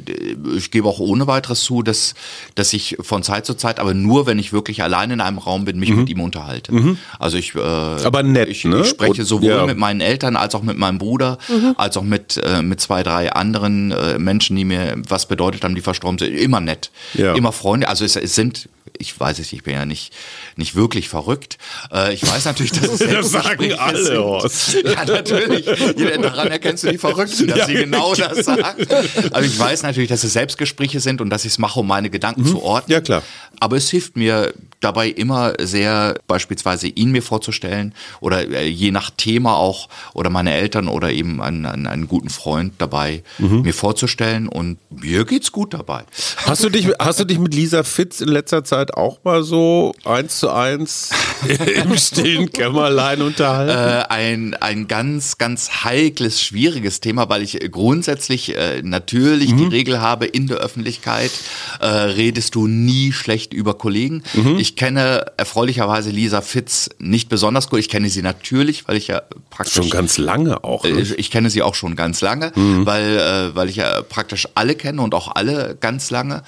ich gebe auch ohne weiteres zu, dass, dass ich von Zeit zu Zeit, aber nur, wenn ich wirklich allein in einem Raum bin, mich mhm. mit ihm unterhalte. Mhm. Also ich, äh, aber nett, ich, ne? ich spreche sowohl ja. mit meinen Eltern als auch mit meinem Bruder, mhm. als auch mit, äh, mit zwei, drei anderen äh, Menschen, die mir was bedeutet haben, die verstorben sind. Immer nett, ja. immer Freunde. Also es, es sind ich weiß es, ich bin ja nicht, nicht wirklich verrückt. Äh, ich weiß natürlich, dass es <laughs> Das sagen alle, Horst. <laughs> Ja, natürlich. Daran erkennst du die Verrückten, dass ja, sie genau das sagen. Aber ich weiß natürlich, dass es Selbstgespräche sind und dass ich es mache, um meine Gedanken mhm. zu ordnen. Ja, klar. Aber es hilft mir dabei immer sehr, beispielsweise ihn mir vorzustellen oder äh, je nach Thema auch oder meine Eltern oder eben einen, einen, einen guten Freund dabei mhm. mir vorzustellen und mir geht's gut dabei. Hast du dich, hast du dich mit Lisa Fitz in letzter Zeit auch mal so eins zu eins <laughs> im stillen Kämmerlein unterhalten? Äh, ein, ein ganz, ganz heikles, schwieriges Thema, weil ich grundsätzlich äh, natürlich mhm. die Regel habe, in der Öffentlichkeit äh, redest du nie schlecht über Kollegen. Mhm. Ich kenne erfreulicherweise Lisa Fitz nicht besonders gut. Ich kenne sie natürlich, weil ich ja praktisch schon ganz lange auch. Ne? Ich, ich kenne sie auch schon ganz lange, mhm. weil äh, weil ich ja praktisch alle kenne und auch alle ganz lange.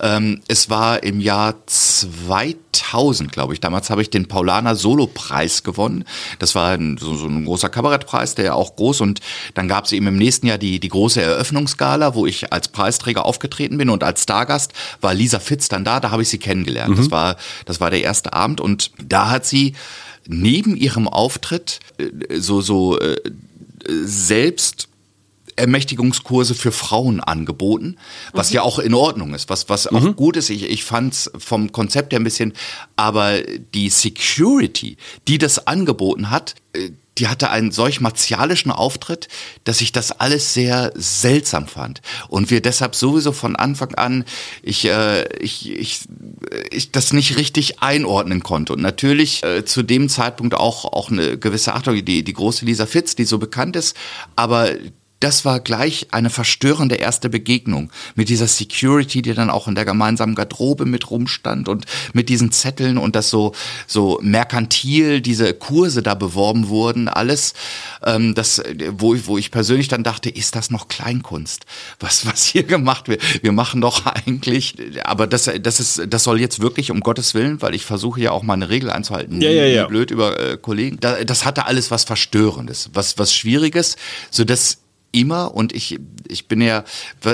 Ähm, es war im Jahr 2000, glaube ich. Damals habe ich den Paulaner Solo-Preis gewonnen. Das war ein, so, so, ein großer Kabarettpreis, der ja auch groß. Und dann gab es eben im nächsten Jahr die, die große Eröffnungsgala, wo ich als Preisträger aufgetreten bin. Und als Stargast war Lisa Fitz dann da. Da habe ich sie kennengelernt. Mhm. Das, war, das war der erste Abend. Und da hat sie neben ihrem Auftritt äh, so, so äh, selbst Ermächtigungskurse für Frauen angeboten, was mhm. ja auch in Ordnung ist, was, was auch mhm. gut ist. Ich, ich fand es vom Konzept her ein bisschen, aber die Security, die das angeboten hat, äh, die hatte einen solch martialischen Auftritt, dass ich das alles sehr seltsam fand. Und wir deshalb sowieso von Anfang an, ich, äh, ich, ich, ich das nicht richtig einordnen konnte. Und natürlich äh, zu dem Zeitpunkt auch, auch eine gewisse Achtung, die, die große Lisa Fitz, die so bekannt ist, aber das war gleich eine verstörende erste Begegnung mit dieser Security, die dann auch in der gemeinsamen Garderobe mit rumstand und mit diesen Zetteln und das so so merkantil diese Kurse da beworben wurden, alles ähm, das wo wo ich persönlich dann dachte, ist das noch Kleinkunst? Was was hier gemacht wird? Wir machen doch eigentlich, aber das das ist das soll jetzt wirklich um Gottes willen, weil ich versuche ja auch mal eine Regel einzuhalten, ja, ja, ja. blöd über äh, Kollegen. Da, das hatte alles was verstörendes, was was schwieriges, so dass immer und ich, ich bin ja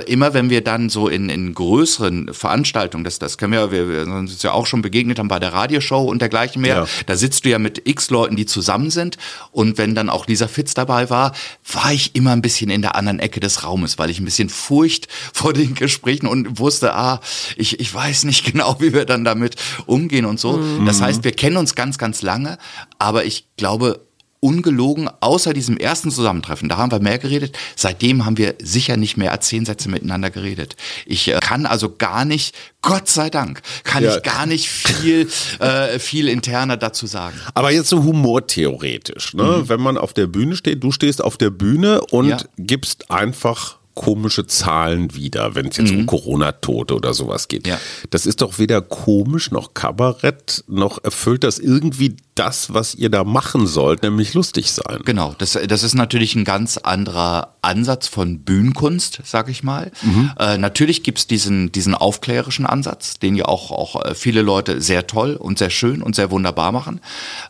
immer, wenn wir dann so in, in größeren Veranstaltungen, das, das können wir, wir, wir uns ja auch schon begegnet haben bei der Radioshow und dergleichen mehr, ja. da sitzt du ja mit x Leuten, die zusammen sind und wenn dann auch Lisa Fitz dabei war, war ich immer ein bisschen in der anderen Ecke des Raumes, weil ich ein bisschen Furcht <laughs> vor den Gesprächen und wusste, ah, ich, ich weiß nicht <laughs> genau, wie wir dann damit umgehen und so. Mhm. Das heißt, wir kennen uns ganz, ganz lange, aber ich glaube, ungelogen, außer diesem ersten Zusammentreffen, da haben wir mehr geredet. Seitdem haben wir sicher nicht mehr als zehn Sätze miteinander geredet. Ich äh, kann also gar nicht, Gott sei Dank, kann ja. ich gar nicht viel, äh, viel interner dazu sagen. Aber jetzt so humortheoretisch, ne? Mhm. wenn man auf der Bühne steht, du stehst auf der Bühne und ja. gibst einfach komische Zahlen wieder, wenn es jetzt mhm. um Corona-Tote oder sowas geht. Ja. Das ist doch weder komisch noch Kabarett, noch erfüllt das irgendwie das, was ihr da machen sollt, nämlich lustig sein. Genau, das, das ist natürlich ein ganz anderer Ansatz von Bühnenkunst, sag ich mal. Mhm. Äh, natürlich gibt's diesen, diesen aufklärerischen Ansatz, den ja auch, auch äh, viele Leute sehr toll und sehr schön und sehr wunderbar machen.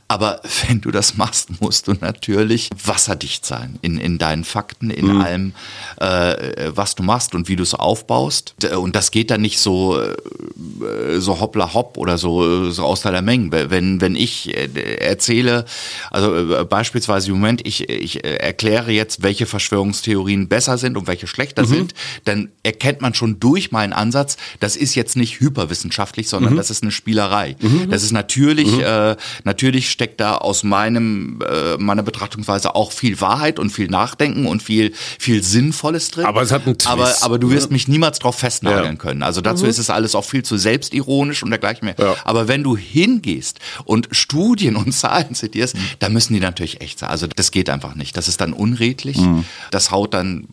Aber <laughs> wenn du das machst, musst du natürlich wasserdicht sein in, in deinen Fakten, in mhm. allem, äh, was du machst und wie du es aufbaust. Und das geht dann nicht so, äh, so hoppla hopp oder so, so aus der Menge. Wenn, wenn ich äh, erzähle, also äh, beispielsweise im Moment, ich, ich äh, erkläre jetzt, welche Verschwörungstheorien besser sind und welche schlechter mhm. sind, dann erkennt man schon durch meinen Ansatz, das ist jetzt nicht hyperwissenschaftlich, sondern mhm. das ist eine Spielerei. Mhm. Das ist natürlich, mhm. äh, natürlich steckt da aus meinem, äh, meiner Betrachtungsweise auch viel Wahrheit und viel Nachdenken und viel, viel Sinnvolles drin. Aber es hat einen Twist. Aber, aber du wirst mich niemals drauf festnageln ja. können. Also dazu mhm. ist es alles auch viel zu selbstironisch und dergleichen mehr. Ja. Aber wenn du hingehst und Studien Studien und Zahlen zitierst, mhm. da müssen die natürlich echt sein. Also das geht einfach nicht. Das ist dann unredlich. Mhm. Das haut dann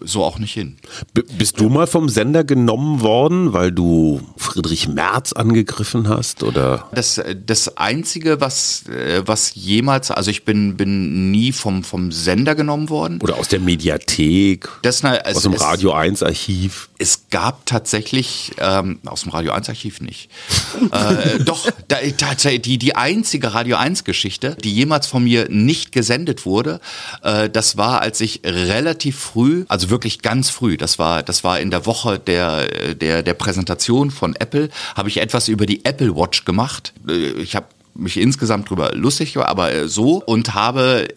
so auch nicht hin. B bist du mal vom Sender genommen worden, weil du Friedrich Merz angegriffen hast oder? Das, das einzige, was, äh, was jemals, also ich bin, bin nie vom, vom Sender genommen worden. Oder aus der Mediathek, Das, na, es, aus dem es, Radio 1 Archiv. Es gab tatsächlich, ähm, aus dem Radio 1 Archiv nicht. <laughs> äh, doch, da, tatsächlich die, die einzige Radio 1 Geschichte, die jemals von mir nicht gesendet wurde, äh, das war, als ich relativ früh, also wirklich ganz früh, das war, das war in der Woche der, der, der Präsentation von Apple, habe ich etwas über die Apple Watch gemacht. Äh, Ich habe mich insgesamt drüber lustig, aber äh, so. Und habe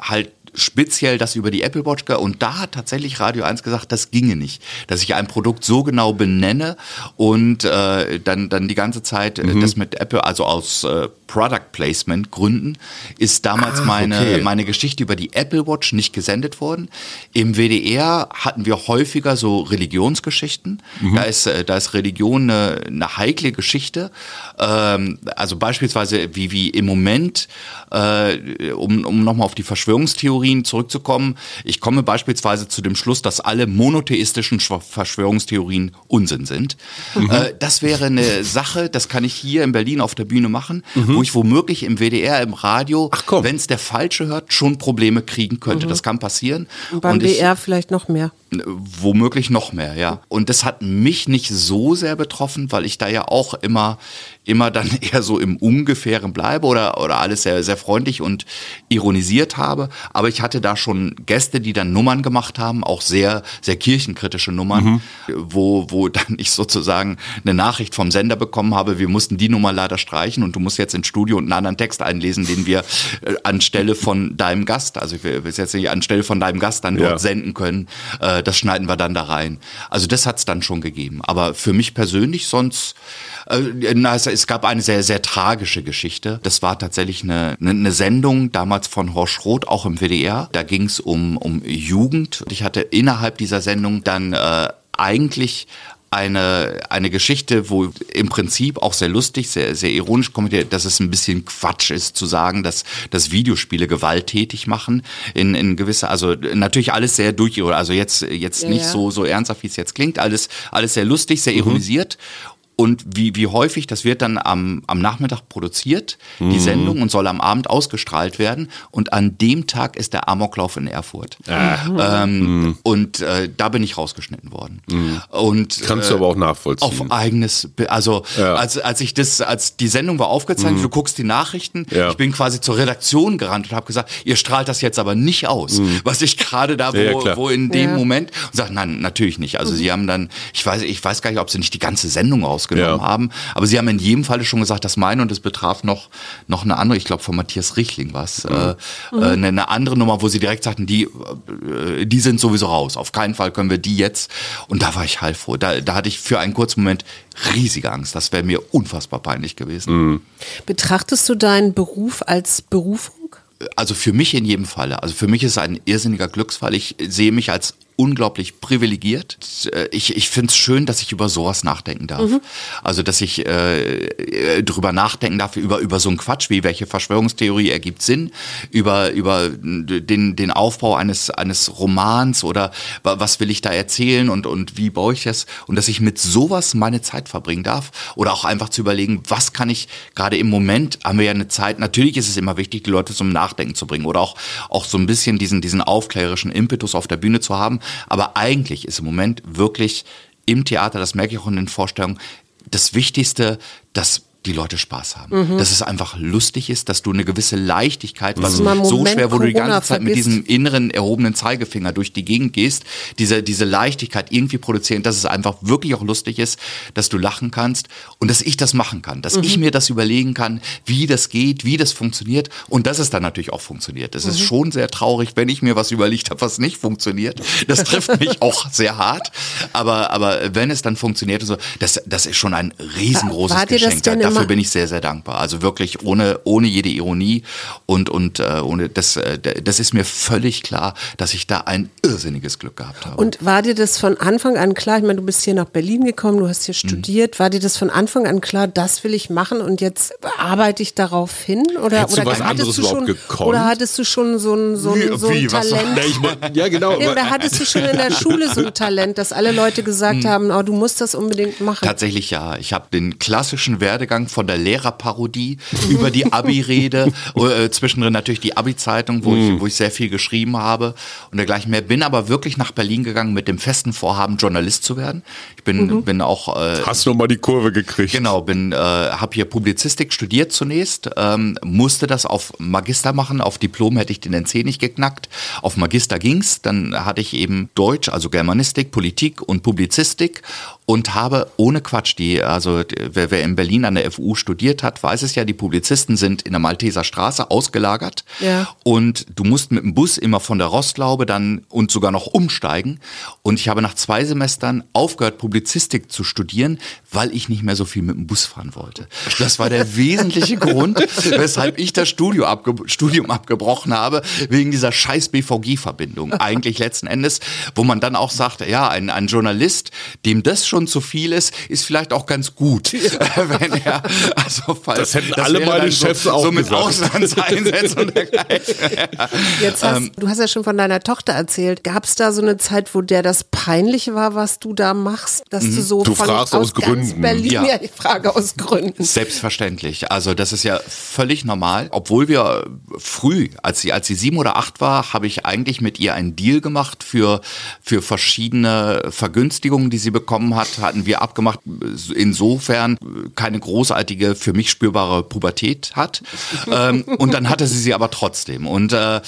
halt speziell das über die Apple Watch und da hat tatsächlich Radio 1 gesagt, das ginge nicht, dass ich ein Produkt so genau benenne und äh, dann dann die ganze Zeit äh, das mit Apple, also aus äh, Product Placement Gründen ist damals meine okay. meine Geschichte über die Apple Watch nicht gesendet worden. Im WDR hatten wir häufiger so Religionsgeschichten. Da ist äh, da ist Religion eine, eine heikle Geschichte. Ähm, also beispielsweise wie wie im Moment, äh, um um nochmal auf die Verschwörungstheorien zurückzukommen. Ich komme beispielsweise zu dem Schluss, dass alle monotheistischen Schw- Verschwörungstheorien Unsinn sind. Äh, das wäre eine Sache, das kann ich hier in Berlin auf der Bühne machen, wo ich womöglich im WDR, im Radio, wenn es der Falsche hört, schon Probleme kriegen könnte. Das kann passieren. Und beim BR vielleicht noch mehr. Womöglich noch mehr, ja. Und das hat mich nicht so sehr betroffen, weil ich da ja auch immer, immer dann <laughs> eher so im Ungefähren bleibe oder, oder alles sehr, sehr freundlich und ironisiert habe. Aber ich hatte da schon Gäste, die dann Nummern gemacht haben, auch sehr, sehr kirchenkritische Nummern, wo, wo <laughs> dann ich sozusagen eine Nachricht vom Sender bekommen habe, wir mussten die Nummer leider streichen und du musst jetzt ins Studio und einen anderen Text einlesen, den wir <laughs> äh, anstelle von deinem Gast, also wir wir jetzt nicht anstelle von deinem Gast dann dort Ja. senden können. Äh, das schneiden wir dann da rein. Also das hat's dann schon gegeben. Aber für mich persönlich sonst, na, es, es gab eine sehr, sehr tragische Geschichte. Das war tatsächlich eine, eine, Sendung damals von Horst Roth, auch im WDR. Da ging's um, um Jugend. Und ich hatte innerhalb dieser Sendung dann äh, eigentlich eine, eine Geschichte, wo im Prinzip auch sehr lustig, sehr, sehr ironisch kommentiert, dass es ein bisschen Quatsch ist zu sagen, dass, dass Videospiele gewalttätig machen in, in gewisser, also natürlich alles sehr durch, also jetzt, jetzt Ja, nicht ja. so, so ernsthaft, wie es jetzt klingt, alles, alles sehr lustig, sehr ironisiert. Und wie, wie häufig, das wird dann am, am Nachmittag produziert, die Sendung, und soll am Abend ausgestrahlt werden. Und an dem Tag ist der Amoklauf in Erfurt. Ähm, Und äh, da bin ich rausgeschnitten worden. Und, Kannst äh, du aber auch nachvollziehen. auf eigenes, also Ja. als, als ich das, als die Sendung war aufgezeichnet, du guckst die Nachrichten, Ja. ich bin quasi zur Redaktion gerannt und habe gesagt, ihr strahlt das jetzt aber nicht aus, was ich gerade da, wo, Ja, wo in dem Ja. Moment und sagt, nein, natürlich nicht. Also sie haben dann, ich weiß, ich weiß gar nicht, ob sie nicht die ganze Sendung rausgenommen Ja. haben, aber sie haben in jedem Falle schon gesagt, das meine und es betraf noch noch eine andere, ich glaube von Matthias Richling was, äh, äh, eine, eine andere Nummer, wo sie direkt sagten, die äh, die sind sowieso raus. Auf keinen Fall können wir die jetzt. Und da war ich heilfroh. Da, da hatte ich für einen kurzen Moment riesige Angst. Das wäre mir unfassbar peinlich gewesen. Betrachtest du deinen Beruf als Berufung? Also für mich in jedem Falle. Also für mich ist es ein irrsinniger Glücksfall. Ich sehe mich als unglaublich privilegiert. Äh, Ich, ich finde es schön, dass ich über sowas nachdenken darf. Also, dass ich äh, äh, drüber nachdenken darf, über, über so einen Quatsch, wie welche Verschwörungstheorie ergibt Sinn, über, über den, den Aufbau eines, eines Romans oder wa- was will ich da erzählen und, und wie baue ich das? Und dass ich mit sowas meine Zeit verbringen darf? Oder auch einfach zu überlegen, was kann ich gerade im Moment, haben wir ja eine Zeit, natürlich ist es immer wichtig, die Leute zum Nachdenken zu bringen oder auch, auch so ein bisschen diesen, diesen aufklärerischen Impetus auf der Bühne zu haben, aber eigentlich ist im Moment wirklich im Theater, das merke ich auch in den Vorstellungen, das Wichtigste, dass die Leute Spaß haben. Dass es einfach lustig ist, dass du eine gewisse Leichtigkeit, was mal einen so Moment schwer, wo du die Corona ganze Zeit mit vergisst. diesem inneren erhobenen Zeigefinger durch die Gegend gehst, diese, diese Leichtigkeit irgendwie produzieren, dass es einfach wirklich auch lustig ist, dass du lachen kannst und dass ich das machen kann, dass ich mir das überlegen kann, wie das geht, wie das funktioniert und dass es dann natürlich auch funktioniert. Es ist schon sehr traurig, wenn ich mir was überlegt habe, was nicht funktioniert. Das trifft mich <laughs> auch sehr hart, aber, aber wenn es dann funktioniert, und so, das, das ist schon ein riesengroßes War das Geschenk. Dafür bin ich sehr, sehr dankbar. Also wirklich ohne, ohne jede Ironie und, und äh, ohne das, äh, das ist mir völlig klar, dass ich da ein irrsinniges Glück gehabt habe. Und war dir das von Anfang an klar? Ich meine, du bist hier nach Berlin gekommen, du hast hier Mhm. studiert. War dir das von Anfang an klar, das will ich machen und jetzt arbeite ich darauf hin? Oder, Hättest du oder was anderes hattest du überhaupt schon, gekonnt? oder hattest du schon so ein, so ein, Wie- so ein Talent? Ja, ich mein, ja genau. Nee, oder hattest du schon in der Schule so ein Talent, dass alle Leute gesagt haben, oh, du musst das unbedingt machen? Tatsächlich ja. Ich habe den klassischen Werdegang von der Lehrerparodie <laughs> über die Abi-Rede, äh, zwischendrin natürlich die Abi-Zeitung, wo, ich, wo ich sehr viel geschrieben habe und dergleichen mehr. Bin aber wirklich nach Berlin gegangen mit dem festen Vorhaben, Journalist zu werden. Ich bin, bin auch äh, Hast du mal die Kurve gekriegt? Genau, bin, äh, habe hier Publizistik studiert zunächst, ähm, musste das auf Magister machen, auf Diplom hätte ich den NC nicht geknackt, auf Magister ging's, dann hatte ich eben Deutsch, also Germanistik, Politik und Publizistik und habe ohne Quatsch, die, also wer, wer in Berlin an der FU studiert hat, weiß es ja, die Publizisten sind in der Malteser Straße ausgelagert Ja. und du musst mit dem Bus immer von der Rostlaube dann und sogar noch umsteigen. Und ich habe nach zwei Semestern aufgehört, Publizistik zu studieren, weil ich nicht mehr so viel mit dem Bus fahren wollte. Das war der wesentliche <laughs> Grund, weshalb ich das Studio abge Studium abgebrochen habe, wegen dieser scheiß BVG-Verbindung. Eigentlich letzten Endes, wo man dann auch sagt, ja, ein, ein Journalist, dem das schon zu viel ist, ist vielleicht auch ganz gut. <laughs> <laughs> Wenn er, also, falls, Das hätten alle wäre meine so, Chefs auch so mit gesagt. Auslandseinsätzen und dergleichen. <laughs> Jetzt Ähm, hast, du hast ja schon von deiner Tochter erzählt. Gab es da so eine Zeit, wo der das peinlich war, was du da machst? Dass du so Mhm. Du von fragst aus aus ganz Gründen. Berlin, ja. Ja. ich frage aus Gründen. Selbstverständlich. Also das ist ja völlig normal. Obwohl wir früh, als sie, als sie sieben oder acht war, habe ich eigentlich mit ihr einen Deal gemacht für, für verschiedene Vergünstigungen, die sie bekommen hat, hatten wir abgemacht, insofern keine großartige, für mich spürbare Pubertät hat. <laughs> ähm, und dann hatte sie sie aber trotzdem. Und äh,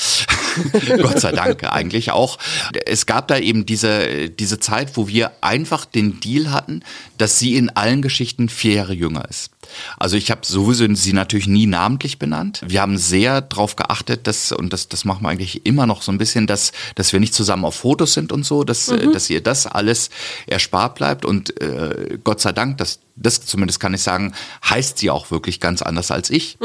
<laughs> Gott sei Dank eigentlich auch. Es gab da eben diese, diese Zeit, wo wir einfach den Deal hatten, dass sie in allen Geschichten vier Jahre jünger ist. Also ich habe sowieso sie natürlich nie namentlich benannt. Wir haben sehr darauf geachtet, dass, und das, das machen wir eigentlich immer noch so ein bisschen, dass, dass wir nicht zusammen auf Fotos sind und so, dass, äh, dass ihr das alles erspart bleibt. Und äh, Gott sei Dank, das, das zumindest kann ich sagen, heißt sie auch wirklich ganz anders als ich.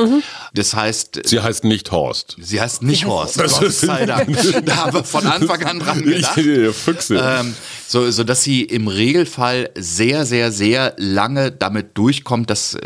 Das heißt, Sie heißt nicht Horst. Sie heißt nicht Horst, Gott sei Dank. Da haben wir von Anfang an dran gedacht. Ihr Füchse. Ähm, so, so dass sie im Regelfall sehr, sehr, sehr lange damit durchkommt, dass,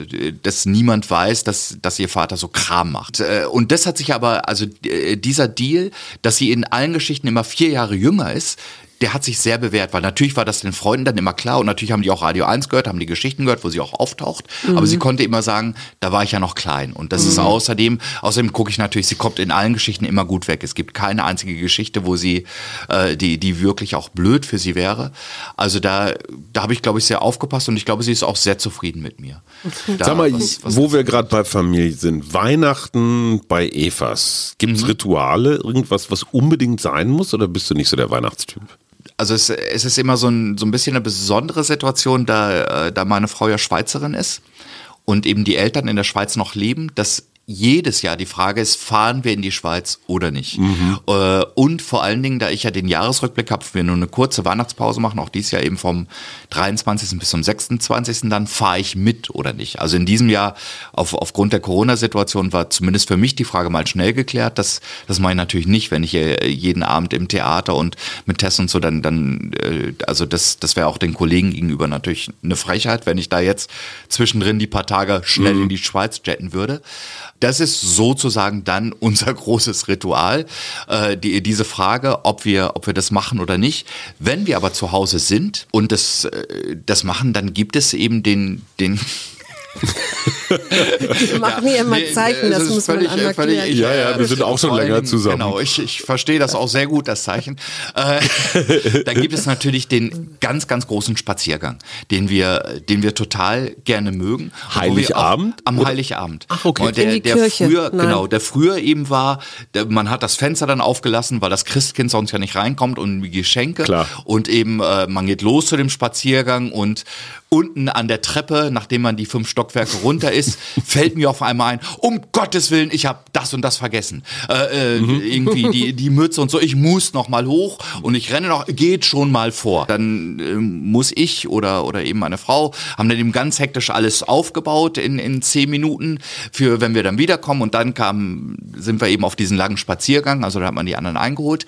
dass niemand weiß, dass, dass ihr Vater so Kram macht. Äh, Und das hat sich aber, also äh, dieser Deal, dass sie in allen Geschichten immer vier Jahre jünger ist, der hat sich sehr bewährt, weil natürlich war das den Freunden dann immer klar und natürlich haben die auch Radio 1 gehört, haben die Geschichten gehört, wo sie auch auftaucht, aber sie konnte immer sagen, da war ich ja noch klein und das ist außerdem, außerdem gucke ich natürlich, sie kommt in allen Geschichten immer gut weg. Es gibt keine einzige Geschichte, wo sie, äh, die, die wirklich auch blöd für sie wäre. Also da, da habe ich, glaube ich, sehr aufgepasst und ich glaube, sie ist auch sehr zufrieden mit mir. Da, Sag mal, was- was- wo wir gerade bei Familie sind, Weihnachten bei Evas, gibt Mhm. es Rituale, irgendwas, was unbedingt sein muss oder bist du nicht so der Weihnachtstyp? Also es, es ist immer so ein, so ein bisschen eine besondere Situation, da, äh, da meine Frau ja Schweizerin ist und eben die Eltern in der Schweiz noch leben, dass jedes Jahr die Frage ist, fahren wir in die Schweiz oder nicht? Äh, und vor allen Dingen, da ich ja den Jahresrückblick habe, wir nur eine kurze Weihnachtspause machen, auch dieses Jahr eben vom 23. bis zum 26. dann fahre ich mit oder nicht. Also in diesem Jahr auf, aufgrund der Corona-Situation war zumindest für mich die Frage mal schnell geklärt. Das, das mache ich natürlich nicht, wenn ich äh, jeden Abend im Theater und mit Tess und so, dann, dann äh, also das, das wäre auch den Kollegen gegenüber natürlich eine Frechheit, wenn ich da jetzt zwischendrin die paar Tage schnell in die Schweiz jetten würde. Das ist sozusagen dann <laughs> unser großes Ritual, äh, die, diese Frage, ob wir, ob wir das machen oder nicht. Wenn wir aber zu Hause sind und das, äh, das machen, dann gibt es eben den, den Wir machen hier immer Nee, Zeichen, das ist muss man völlig, einmal äh, völlig, klären. ich, Ja, ja, wir sind auch schon länger zusammen. Genau, ich, ich verstehe das auch sehr gut, das Zeichen. Äh, <laughs> da gibt es natürlich den ganz, ganz großen Spaziergang, den wir, den wir total gerne mögen. Und wo wir Heiligabend? Am Heiligabend. Ach, okay. Und der, In die der früher, Nein. genau, der früher eben war, der, man hat das Fenster dann aufgelassen, weil das Christkind sonst ja nicht reinkommt und die Geschenke. Klar. Und eben, äh, man geht los zu dem Spaziergang und unten an der Treppe, nachdem man die fünf Stockwerke runter ist, <laughs> fällt mir auf einmal ein, um Gottes Willen, ich habe das und das vergessen. Äh, äh, mhm. Irgendwie die, die Mütze und so, ich muss noch mal hoch und ich renne noch, geht schon mal vor. Dann äh, muss ich oder, oder eben meine Frau, haben dann eben ganz hektisch alles aufgebaut in, in zehn Minuten, für wenn wir dann wiederkommen und dann kam, sind wir eben auf diesen langen Spaziergang, also da hat man die anderen eingeholt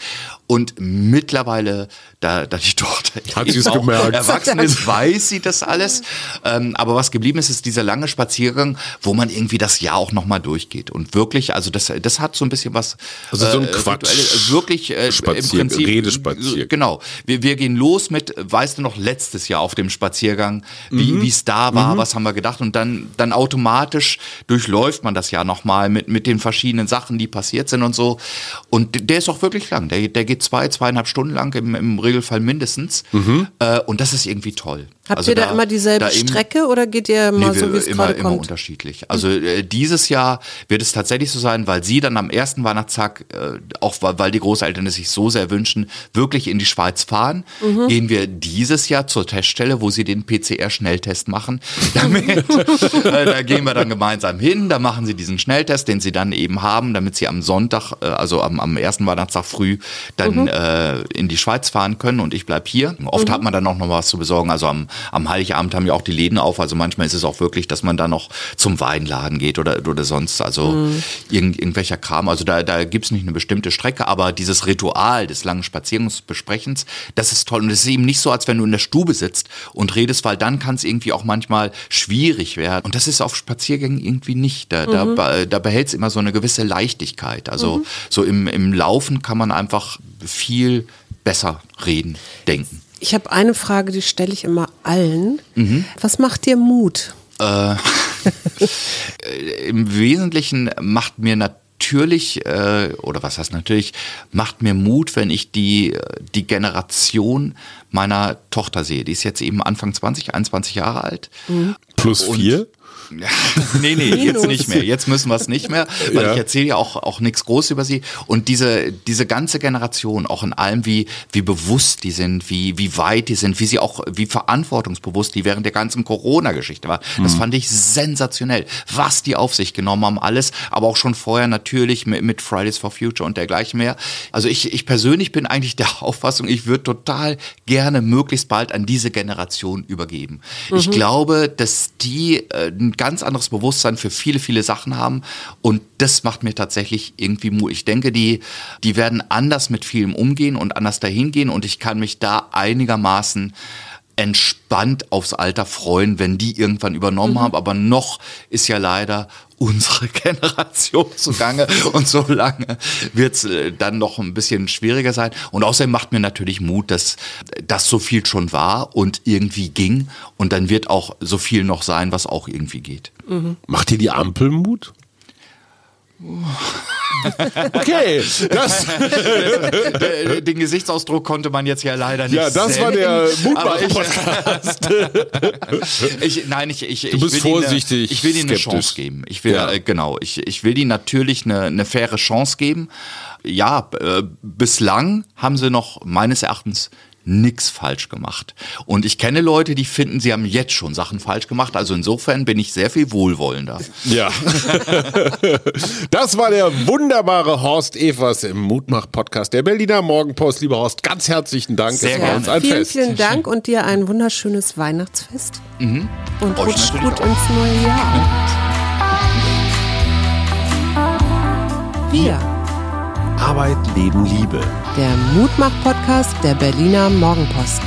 und mittlerweile, da, da die Tochter hat sie es gemerkt. erwachsen ist, weiß sie das alles. Ähm, aber was geblieben ist, ist dieser lange Spaziergang, wo man irgendwie das Jahr auch nochmal durchgeht. Und wirklich, also das, das hat so ein bisschen was. Also so ein äh, Quatsch. Äh, wirklich äh, Spazier im Prinzip. Redespaziergang. Genau. Wir, wir gehen los mit, weißt du noch, letztes Jahr auf dem Spaziergang, wie mhm. es da war, mhm. was haben wir gedacht. Und dann, dann automatisch durchläuft man das Jahr nochmal mit, mit den verschiedenen Sachen, die passiert sind und so. Und der ist auch wirklich lang. Der, der geht zwei, zweieinhalb Stunden lang, im, im Regelfall mindestens. Mhm. Äh, und das ist irgendwie toll. Habt also ihr da, da, immer dieselbe da Strecke oder geht ihr mal nee, so, wie es immer, gerade immer unterschiedlich. Also äh, dieses Jahr wird es tatsächlich so sein, weil sie dann am ersten Weihnachtstag, äh, auch weil, weil die Großeltern es sich so sehr wünschen, wirklich in die Schweiz fahren, mhm. gehen wir dieses Jahr zur Teststelle, wo sie den PCR-Schnelltest machen. <laughs> Damit, äh, da gehen wir dann gemeinsam hin, da machen sie diesen Schnelltest, den sie dann eben haben, damit sie am Sonntag, äh, also am, am ersten Weihnachtstag früh, dann mhm. äh, in die Schweiz fahren können und ich bleib hier. Oft mhm. hat man dann auch noch was zu besorgen, also am am Heiligabend haben ja auch die Läden auf. Also manchmal ist es auch wirklich, dass man da noch zum Weinladen geht oder, oder sonst, also mhm. irgend, irgendwelcher Kram. Also da, da gibt es nicht eine bestimmte Strecke, aber dieses Ritual des langen Spazierungsbesprechens, das ist toll. Und es ist eben nicht so, als wenn du in der Stube sitzt und redest, weil dann kann es irgendwie auch manchmal schwierig werden. Und das ist auf Spaziergängen irgendwie nicht. Da, mhm. da, da behält es immer so eine gewisse Leichtigkeit. Also mhm. so im, im Laufen kann man einfach viel besser reden, denken. Ich habe eine Frage, die stelle ich immer allen. Mhm. Was macht dir Mut? Äh, <laughs> Im Wesentlichen macht mir natürlich, äh, oder was heißt natürlich, macht mir Mut, wenn ich die, die Generation meiner Tochter sehe. Die ist jetzt eben Anfang 20, 21 Jahre alt. Mhm. Plus vier? <laughs> nee, nee, jetzt nicht mehr. Jetzt müssen wir es nicht mehr, weil ja. ich erzähle ja auch, auch nichts groß über sie. Und diese, diese ganze Generation, auch in allem, wie, wie bewusst die sind, wie, wie weit die sind, wie sie auch, wie verantwortungsbewusst die während der ganzen Corona-Geschichte war. Das mhm. fand ich sensationell. Was die auf sich genommen haben, alles, aber auch schon vorher natürlich mit, mit Fridays for Future und dergleichen mehr. Also ich, ich persönlich bin eigentlich der <laughs> Auffassung, ich würde total gerne möglichst bald an diese Generation übergeben. Mhm. Ich glaube, dass die äh, ein ganz anderes Bewusstsein für viele, viele Sachen haben. Und das macht mir tatsächlich irgendwie Mut. Ich denke, die, die werden anders mit vielem umgehen und anders dahin gehen. Und ich kann mich da einigermaßen entspannt aufs Alter freuen, wenn die irgendwann übernommen mhm. haben. Aber noch ist ja leider unsere <laughs> Generation zugange und so lange wird es äh, dann noch ein bisschen schwieriger sein. Und außerdem macht mir natürlich Mut, dass das so viel schon war und irgendwie ging und dann wird auch so viel noch sein, was auch irgendwie geht. Mhm. Macht dir die Ampel Mut? <laughs> Okay, das <laughs> den Gesichtsausdruck konnte man jetzt ja leider nicht Ja, das sehen, war der Mutmach-Podcast. Ich, <laughs> ich, nein, ich, ich, du bist ich vorsichtig. Eine, ich will ihnen eine Chance geben. Ich will, ja. äh, genau, ich, ich will ihnen natürlich eine, eine faire Chance geben. Ja, äh, bislang haben sie noch meines Erachtens nichts falsch gemacht. Und ich kenne Leute, die finden, sie haben jetzt schon Sachen falsch gemacht. Also insofern bin ich sehr viel wohlwollender. Ja. <laughs> das war der wunderbare Horst Evers im Mutmach-Podcast der Berliner Morgenpost. Lieber Horst, ganz herzlichen Dank. Sehr es war uns ein vielen, Fest. Vielen Dank und dir ein wunderschönes Weihnachtsfest. Mhm. Und rutsch gut ins neue Jahr. Wir. Arbeit, Leben, Liebe. Der Mutmach-Podcast der Berliner Morgenpost.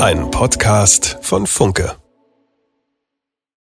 Ein Podcast von Funke.